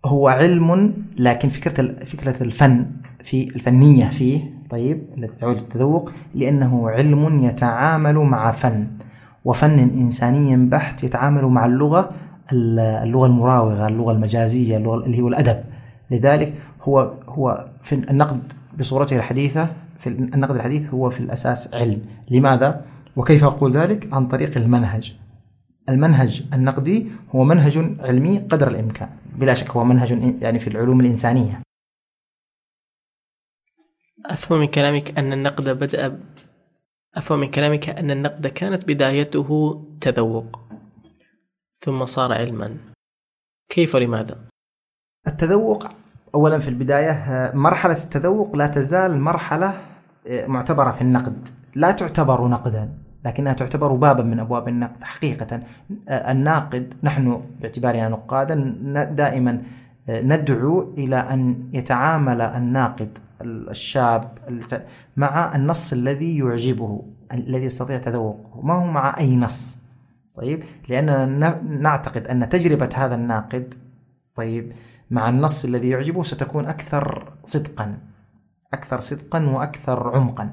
هو علم لكن فكرة فكرة الفن في الفنية فيه طيب التي تعود التذوق لأنه علم يتعامل مع فن وفن إنساني بحت يتعامل مع اللغة اللغة المراوغة اللغة المجازية اللغة اللي هو الأدب لذلك هو هو في النقد بصورته الحديثة في النقد الحديث هو في الأساس علم. لماذا؟ وكيف أقول ذلك؟ عن طريق المنهج. المنهج النقدي هو منهج علمي قدر الإمكان. بلا شك هو منهج يعني في العلوم الإنسانية. أفهم من كلامك أن النقد بدأ أفهم من كلامك أن النقد كانت بدايته تذوق ثم صار علما. كيف ولماذا؟ التذوق أولا في البداية مرحلة التذوق لا تزال مرحلة آه، معتبرة في النقد. لا تعتبر نقدا لكنها تعتبر بابا من أبواب النقد حقيقة. آه، الناقد نحن باعتبارنا نقادا دائما آه، ندعو إلى أن يتعامل الناقد الشاب مع النص الذي يعجبه الذي يستطيع تذوقه. ما هو مع أي نص؟ طيب لأننا نعتقد أن تجربة هذا الناقد طيب مع النص الذي يعجبه ستكون أكثر صدقا أكثر صدقا وأكثر عمقا.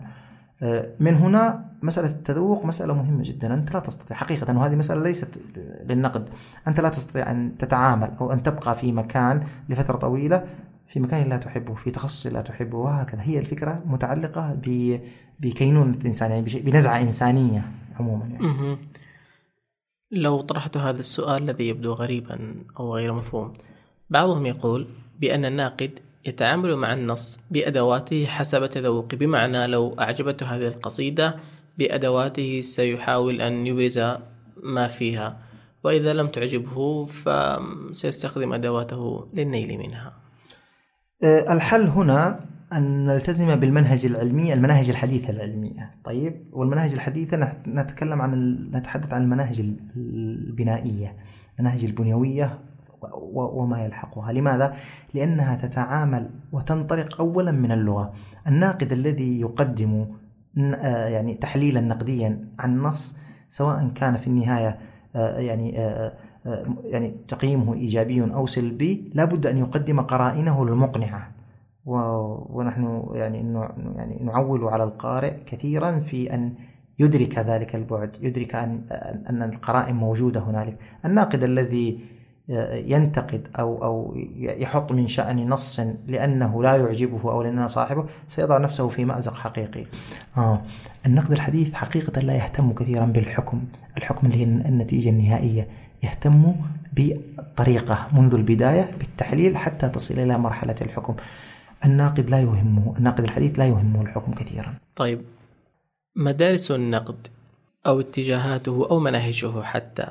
آه، من هنا مسألة التذوق مسألة مهمة جدا. أنت لا تستطيع حقيقة وهذه مسألة ليست للنقد. أنت لا تستطيع أن تتعامل أو أن تبقى في مكان لفترة طويلة في مكان لا تحبه في تخصص لا تحبه. وهكذا. هي الفكرة متعلقة بكينونة الإنسان يعني بنزعة إنسانية عموما يعني. لو طرحت هذا السؤال الذي يبدو غريبا أو غير مفهوم بعضهم يقول بأن الناقد يتعامل مع النص بأدواته حسب تذوقه بمعنى لو أعجبته هذه القصيدة بأدواته سيحاول أن يبرز ما فيها. وإذا لم تعجبه فسيستخدم أدواته للنيل منها. الحل هنا أن نلتزم بالمنهج العلمي المناهج الحديثة العلمية. طيب والمناهج الحديثة نتكلم عن نتحدث عن المناهج البنائية المناهج البنيوية وما يلحقها. لماذا؟ لأنها تتعامل وتنطلق أولا من اللغة. الناقد الذي يقدم آه، يعني تحليلا نقديا عن نص سواء كان في النهاية آه، يعني آه، يعني تقييمه إيجابي أو سلبي لابد أن يقدم قرائنه المقنعة ونحن يعني يعني نعول على القارئ كثيرا في أن يدرك ذلك البعد يدرك أن أن القرائن موجودة هنالك. الناقد الذي ينتقد أو أو يحط من شأن نص لأنه لا يعجبه أو لأنه صاحبه سيضع نفسه في مأزق حقيقي. آه. النقد الحديث حقيقة لا يهتم كثيرا بالحكم. الحكم اللي هي النتيجة النهائية. يهتم بالطريقة منذ البداية بالتحليل حتى تصل إلى مرحلة الحكم. الناقد لا يهمه الناقد الحديث لا يهمه الحكم كثيرا. طيب مدارس النقد أو اتجاهاته أو مناهجه حتى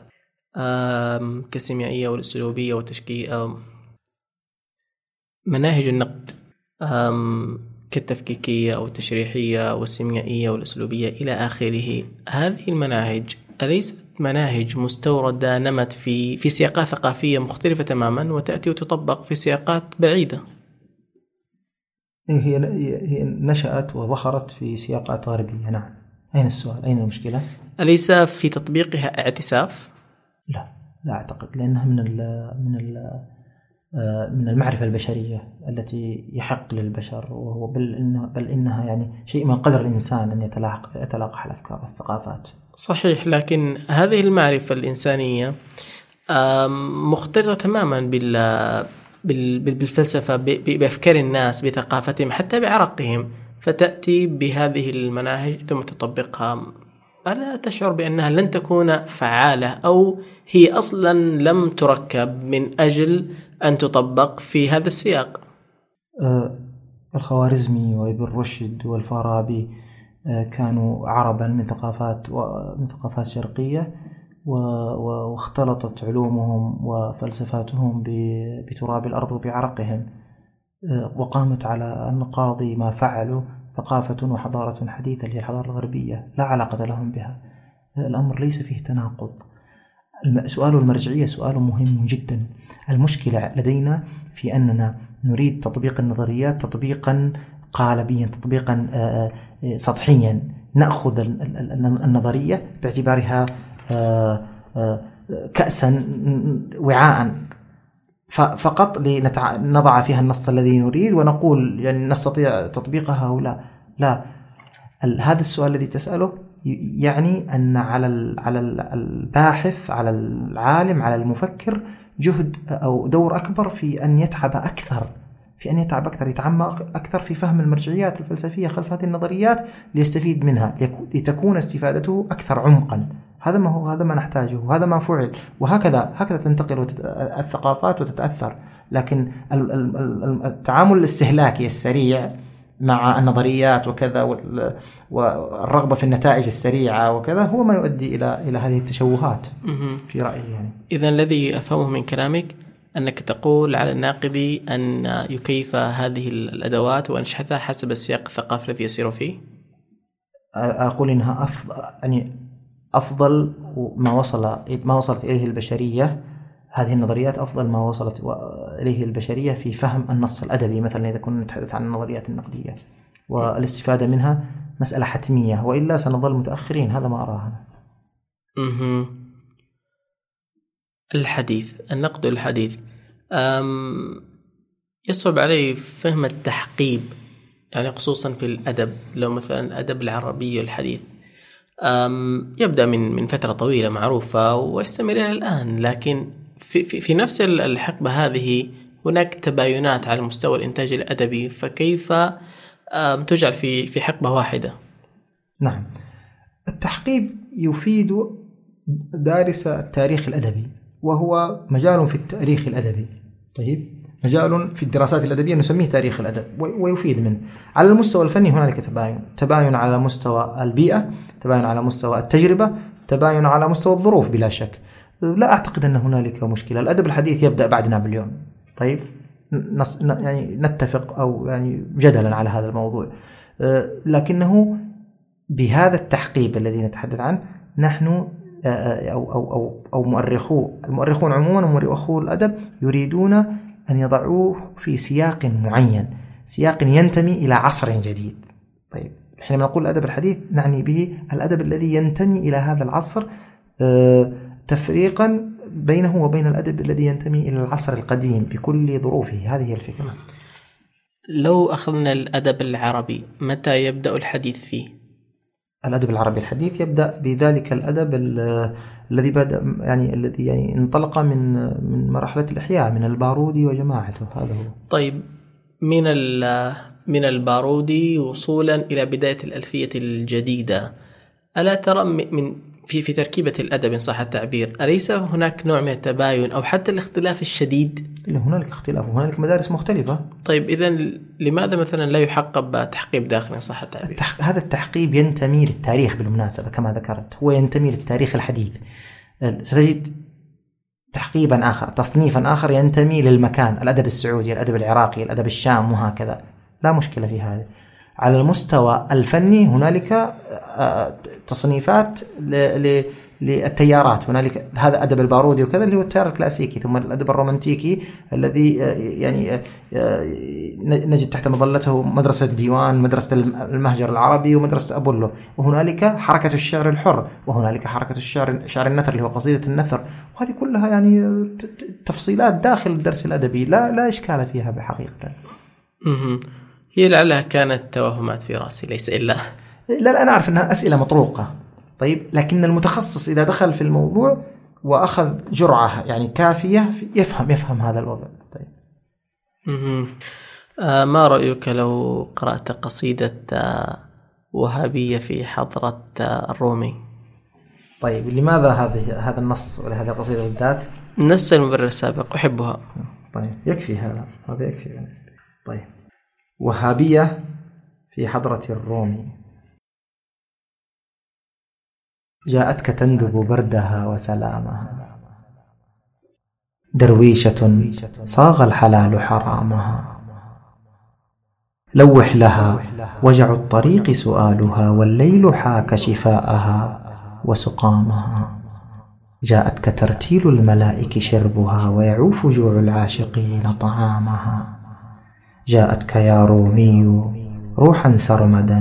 كالسيميائية والأسلوبية والتشكيل مناهج النقد كالتفكيكية أو التشريحية والسيميائية والأسلوبية إلى آخره هذه المناهج أليست مناهج مستوردة نمت في في سياقات ثقافية مختلفة تماما وتأتي وتطبق في سياقات بعيدة. إيه، هي هي نشأت وظهرت في سياقات غربية. نعم. أين السؤال؟ أين المشكلة؟ أليس في تطبيقها اعتساف؟ لا لا أعتقد لأنها من ال من ال من المعرفة البشرية التي يحق للبشر وهو بل إنها, بل إنها يعني شيء من قدر الإنسان أن يتلاقح, يتلاقح الأفكار والثقافات. صحيح لكن هذه المعرفة الإنسانية مختلطة تماما بال بالفلسفة بأفكار الناس بثقافتهم حتى بعرقهم فتأتي بهذه المناهج ثم تطبقها ألا تشعر بأنها لن تكون فعالة أو هي أصلا لم تركب من أجل أن تطبق في هذا السياق؟ أه الخوارزمي وإبن رشد والفارابي أه كانوا عربا من ثقافات من ثقافات شرقية واختلطت علومهم وفلسفاتهم بتراب الأرض وبعرقهم. أه وقامت على النقاض ما فعلوا ثقافة وحضارة حديثة هي الحضارة الغربية لا علاقة لهم بها. الأمر ليس فيه تناقض. سؤال المرجعية سؤال مهم جدا. المشكلة لدينا في أننا نريد تطبيق النظريات تطبيقا قالبيا تطبيقا سطحيا. نأخذ النظرية باعتبارها كأسا وعاء فقط لنضع فيها النص الذي نريد ونقول يعني نستطيع تطبيقها أو لا. لا هذا السؤال الذي تسأله يعني أن على على الباحث على العالم على المفكر جهد أو دور أكبر في أن يتعب أكثر في أن يتعب أكثر يتعمق أكثر في فهم المرجعيات الفلسفية خلف هذه النظريات ليستفيد منها لتكون استفادته أكثر عمقا. هذا ما هو هذا ما نحتاجه وهذا ما فعل. وهكذا هكذا تنتقل الثقافات وتتأثر. لكن التعامل الاستهلاكي السريع مع النظريات وكذا والرغبة في النتائج السريعة وكذا هو ما يؤدي إلى إلى هذه التشوهات. في رأيي يعني. إذا الذي أفهمه من كلامك أنك تقول على الناقد أن يكيف هذه الأدوات وأنشحتها حسب السياق الثقافي الذي يسير فيه؟ أقول إنها أفضل يعني أفضل ما وصل ما وصلت إليه البشرية. هذه النظريات أفضل ما وصلت إليه البشرية في فهم النص الأدبي مثلا إذا كنا نتحدث عن النظريات النقدية والاستفادة منها مسألة حتمية وإلا سنظل متأخرين هذا ما أراه أنا. الحديث النقد الحديث. يصعب علي فهم التحقيب يعني خصوصا في الأدب لو مثلا الأدب العربي الحديث يبدأ من من فترة طويلة معروفة ويستمر إلى الآن لكن في, في, في نفس الحقبة هذه هناك تباينات على مستوى الإنتاج الأدبي فكيف تجعل في في حقبة واحدة؟ نعم. التحقيب يفيد دارس التاريخ الأدبي وهو مجال في التاريخ الأدبي. طيب. مجال في الدراسات الأدبية نسميه تاريخ الأدب ويفيد منه. على المستوى الفني هنالك تباين. تباين على مستوى البيئة تباين على مستوى التجربة تباين على مستوى الظروف بلا شك. لا أعتقد أن هنالك مشكلة. الأدب الحديث يبدأ بعد نابليون. طيب نص يعني نتفق أو يعني جدلا على هذا الموضوع. آه، لكنه بهذا التحقيب الذي نتحدث عنه نحن آه، آه، أو أو أو أو مؤرخو المؤرخون عموما ومؤرخو الأدب يريدون أن يضعوه في سياق معين سياق ينتمي إلى عصر جديد. طيب حينما نقول الأدب الحديث نعني به الأدب الذي ينتمي إلى هذا العصر تفريقا بينه وبين الأدب الذي ينتمي إلى العصر القديم بكل ظروفه. هذه هي الفكرة. لو أخذنا الأدب العربي متى يبدأ الحديث فيه؟ الأدب العربي الحديث يبدأ بذلك الأدب الذي بدأ يعني الذي يعني انطلق من من مرحلة الإحياء من البارودي وجماعته هذا هو. طيب من من البارودي وصولا إلى بداية الألفية الجديدة ألا ترى من في في تركيبة الأدب إن صح التعبير أليس هناك نوع من التباين أو حتى الاختلاف الشديد؟ لا هنالك اختلاف وهنالك مدارس مختلفة. طيب إذا لماذا مثلا لا يحقب تحقيب داخلي إن صح التعبير؟ التح... هذا التحقيب ينتمي للتاريخ بالمناسبة كما ذكرت. هو ينتمي للتاريخ الحديث. ستجد تحقيبا آخر تصنيفا آخر ينتمي للمكان الأدب السعودي الأدب العراقي الأدب الشام وهكذا. لا مشكلة في هذا. على المستوى الفني هنالك آه، آه، تصنيفات للتيارات. هنالك هذا أدب البارودي وكذا اللي هو التيار الكلاسيكي ثم الأدب الرومانتيكي الذي آه، يعني نجد تحت مظلته مدرسة ديوان مدرسة المهجر العربي ومدرسة أبولو. وهنالك حركة الشعر الحر وهنالك حركة الشعر شعر النثر اللي هو قصيدة النثر. وهذه كلها يعني تفصيلات داخل الدرس الأدبي لا لا إشكال فيها بحقيقة. هي لعلها كانت توهمات في رأسي ليس إلا لا لا أنا أعرف أنها أسئلة مطروقة. طيب لكن المتخصص إذا دخل في الموضوع وأخذ جرعة يعني كافية يفهم يفهم هذا الوضع. طيب. آه ما رأيك لو قرأت قصيدة آه وهابية في حضرة آه الرومي؟ طيب لماذا هذه هذا النص ولا هذه القصيدة بالذات؟ نفس المبرر السابق أحبها. طيب يكفي هذا. هذا يكفي. طيب. وهابية في حضرة الروم. جاءتك تندب بردها وسلامها. درويشة صاغ الحلال حرامها. لوح لها وجع الطريق سؤالها والليل حاك شفاءها وسقامها. جاءتك ترتيل الملائك شربها ويعوف جوع العاشقين طعامها. جاءتك يا رومي روحا سرمدا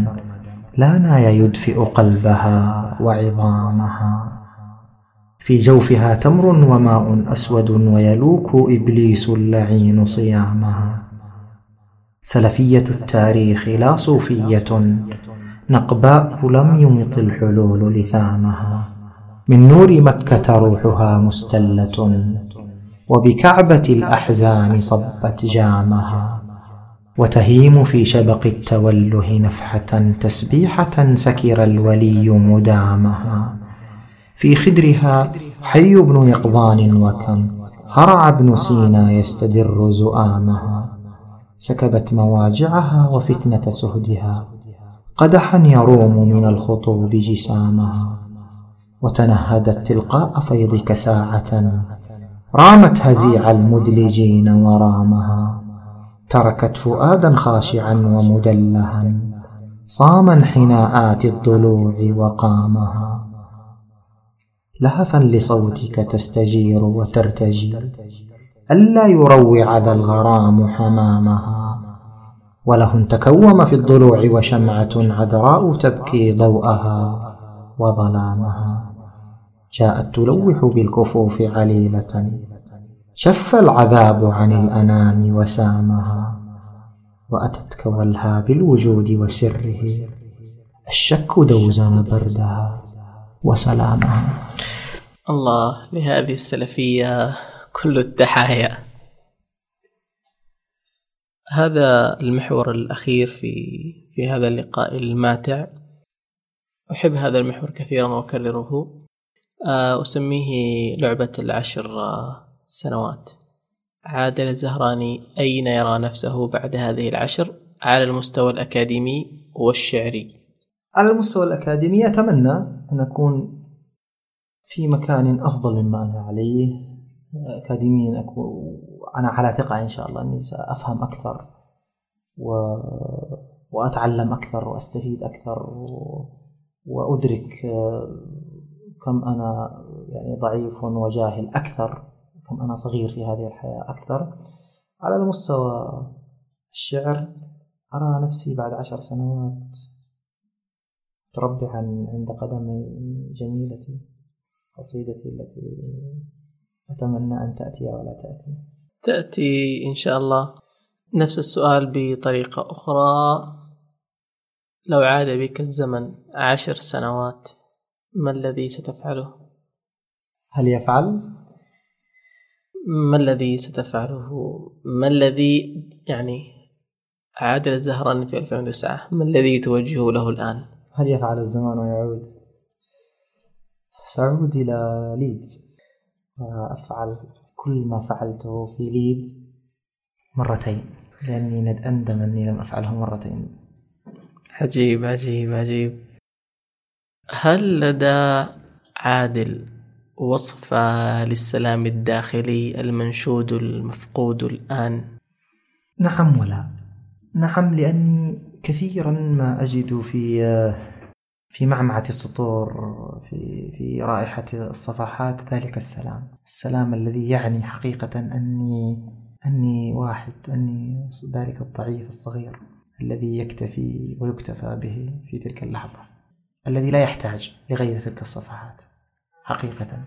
لا ناي يدفئ قلبها وعظامها. في جوفها تمر وماء أسود ويلوك إبليس اللعين صيامها. سلفية التاريخ لا صوفية نقباء لم يمط الحلول لثامها. من نور مكة روحها مستلة وبكعبة الأحزان صبت جامها. وتهيم في شبق التوله نفحة تسبيحة سكر الولي مدامها. في خدرها حي بن يقظان وكم هرع ابن سينا يستدر زؤامها. سكبت مواجعها وفتنة سهدها. قدحا يروم من الخطوب جسامها وتنهدت تلقاء فيضك ساعة. رامت هزيع المدلجين ورامها. تركت فؤادا خاشعا ومدلها صام انحناءات الضلوع وقامها. لهفا لصوتك تستجير وترتجي ألا يروع ذا الغرام حمامها. وله تكوم في الضلوع وشمعة عذراء تبكي ضوءها وظلامها. جاءت تلوح بالكفوف عليلة شف العذاب عن الأنام وسامها وأتتك والها بالوجود وسره. الشك دوزن بردها وسلامها. الله لهذه السلفية كل التحايا هذا المحور الأخير في في هذا اللقاء الماتع. أحب هذا المحور كثيرا وأكرره. آه، أسميه لعبة العشر. سنوات. عادل الزهراني أين يرى نفسه بعد هذه العشر؟ على المستوى الأكاديمي والشعري. على المستوى الأكاديمي أتمنى أن أكون في مكان أفضل مما أنا عليه. أكاديميا أكون أنا على ثقة إن شاء الله أني سأفهم أكثر و... وأتعلم أكثر وأستفيد أكثر و... وأدرك كم أنا يعني ضعيف وجاهل أكثر. كم أنا صغير في هذه الحياة أكثر على المستوى الشعر أرى نفسي بعد عشر سنوات تربعا عند قدمي جميلتي قصيدتي التي أتمنى أن تأتي ولا تأتي تأتي إن شاء الله نفس السؤال بطريقة أخرى لو عاد بك الزمن عشر سنوات ما الذي ستفعله؟ هل يفعل؟ ما الذي ستفعله؟ ما الذي يعني عادل الزهراني في 2009 ما الذي توجهه له الآن؟ هل يفعل الزمان ويعود؟ سأعود إلى ليدز وأفعل كل ما فعلته في ليدز مرتين لأني أندم أني لم أفعله مرتين عجيب عجيب عجيب هل لدى عادل وصفة للسلام الداخلي المنشود المفقود الآن؟ نعم ولا. نعم لأني كثيرا ما أجد في في معمعة السطور في في رائحة الصفحات ذلك السلام. السلام الذي يعني حقيقة أني أني واحد أني ذلك الضعيف الصغير الذي يكتفي ويكتفى به في تلك اللحظة الذي لا يحتاج لغير تلك الصفحات. حقيقة.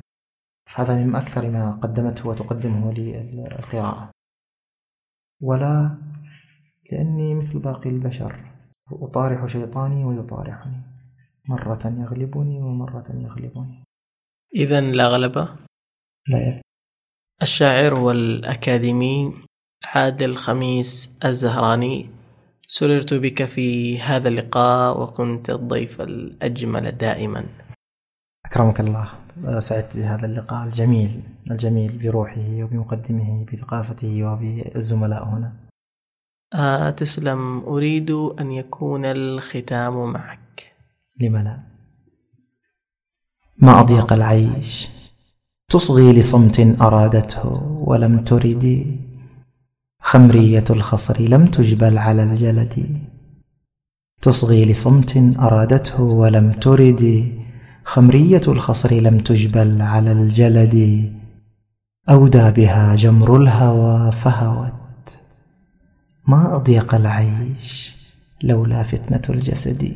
هذا من أكثر ما قدمته وتقدمه لي القراءة. ولا لأني مثل باقي البشر أطارح شيطاني ويطارحني. مرة يغلبني ومرة يغلبني. إذا لا غلبة؟ لا يغلب. الشاعر والأكاديمي عادل خميس الزهراني سررت بك في هذا اللقاء وكنت الضيف الأجمل دائما. أكرمك الله. سعدت بهذا اللقاء الجميل الجميل بروحه وبمقدمه بثقافته وبالزملاء هنا. آه تسلم. أريد أن يكون الختام معك. لم لا؟ ما أضيق العيش؟ تصغي لصمت أرادته ولم تردي خمرية الخصر لم تجبل على الجلد. تصغي لصمت أرادته ولم ترد. خمرية الخصر لم تجبل على الجلد أودى بها جمر الهوى فهوت. ما أضيق العيش لولا فتنة الجسد.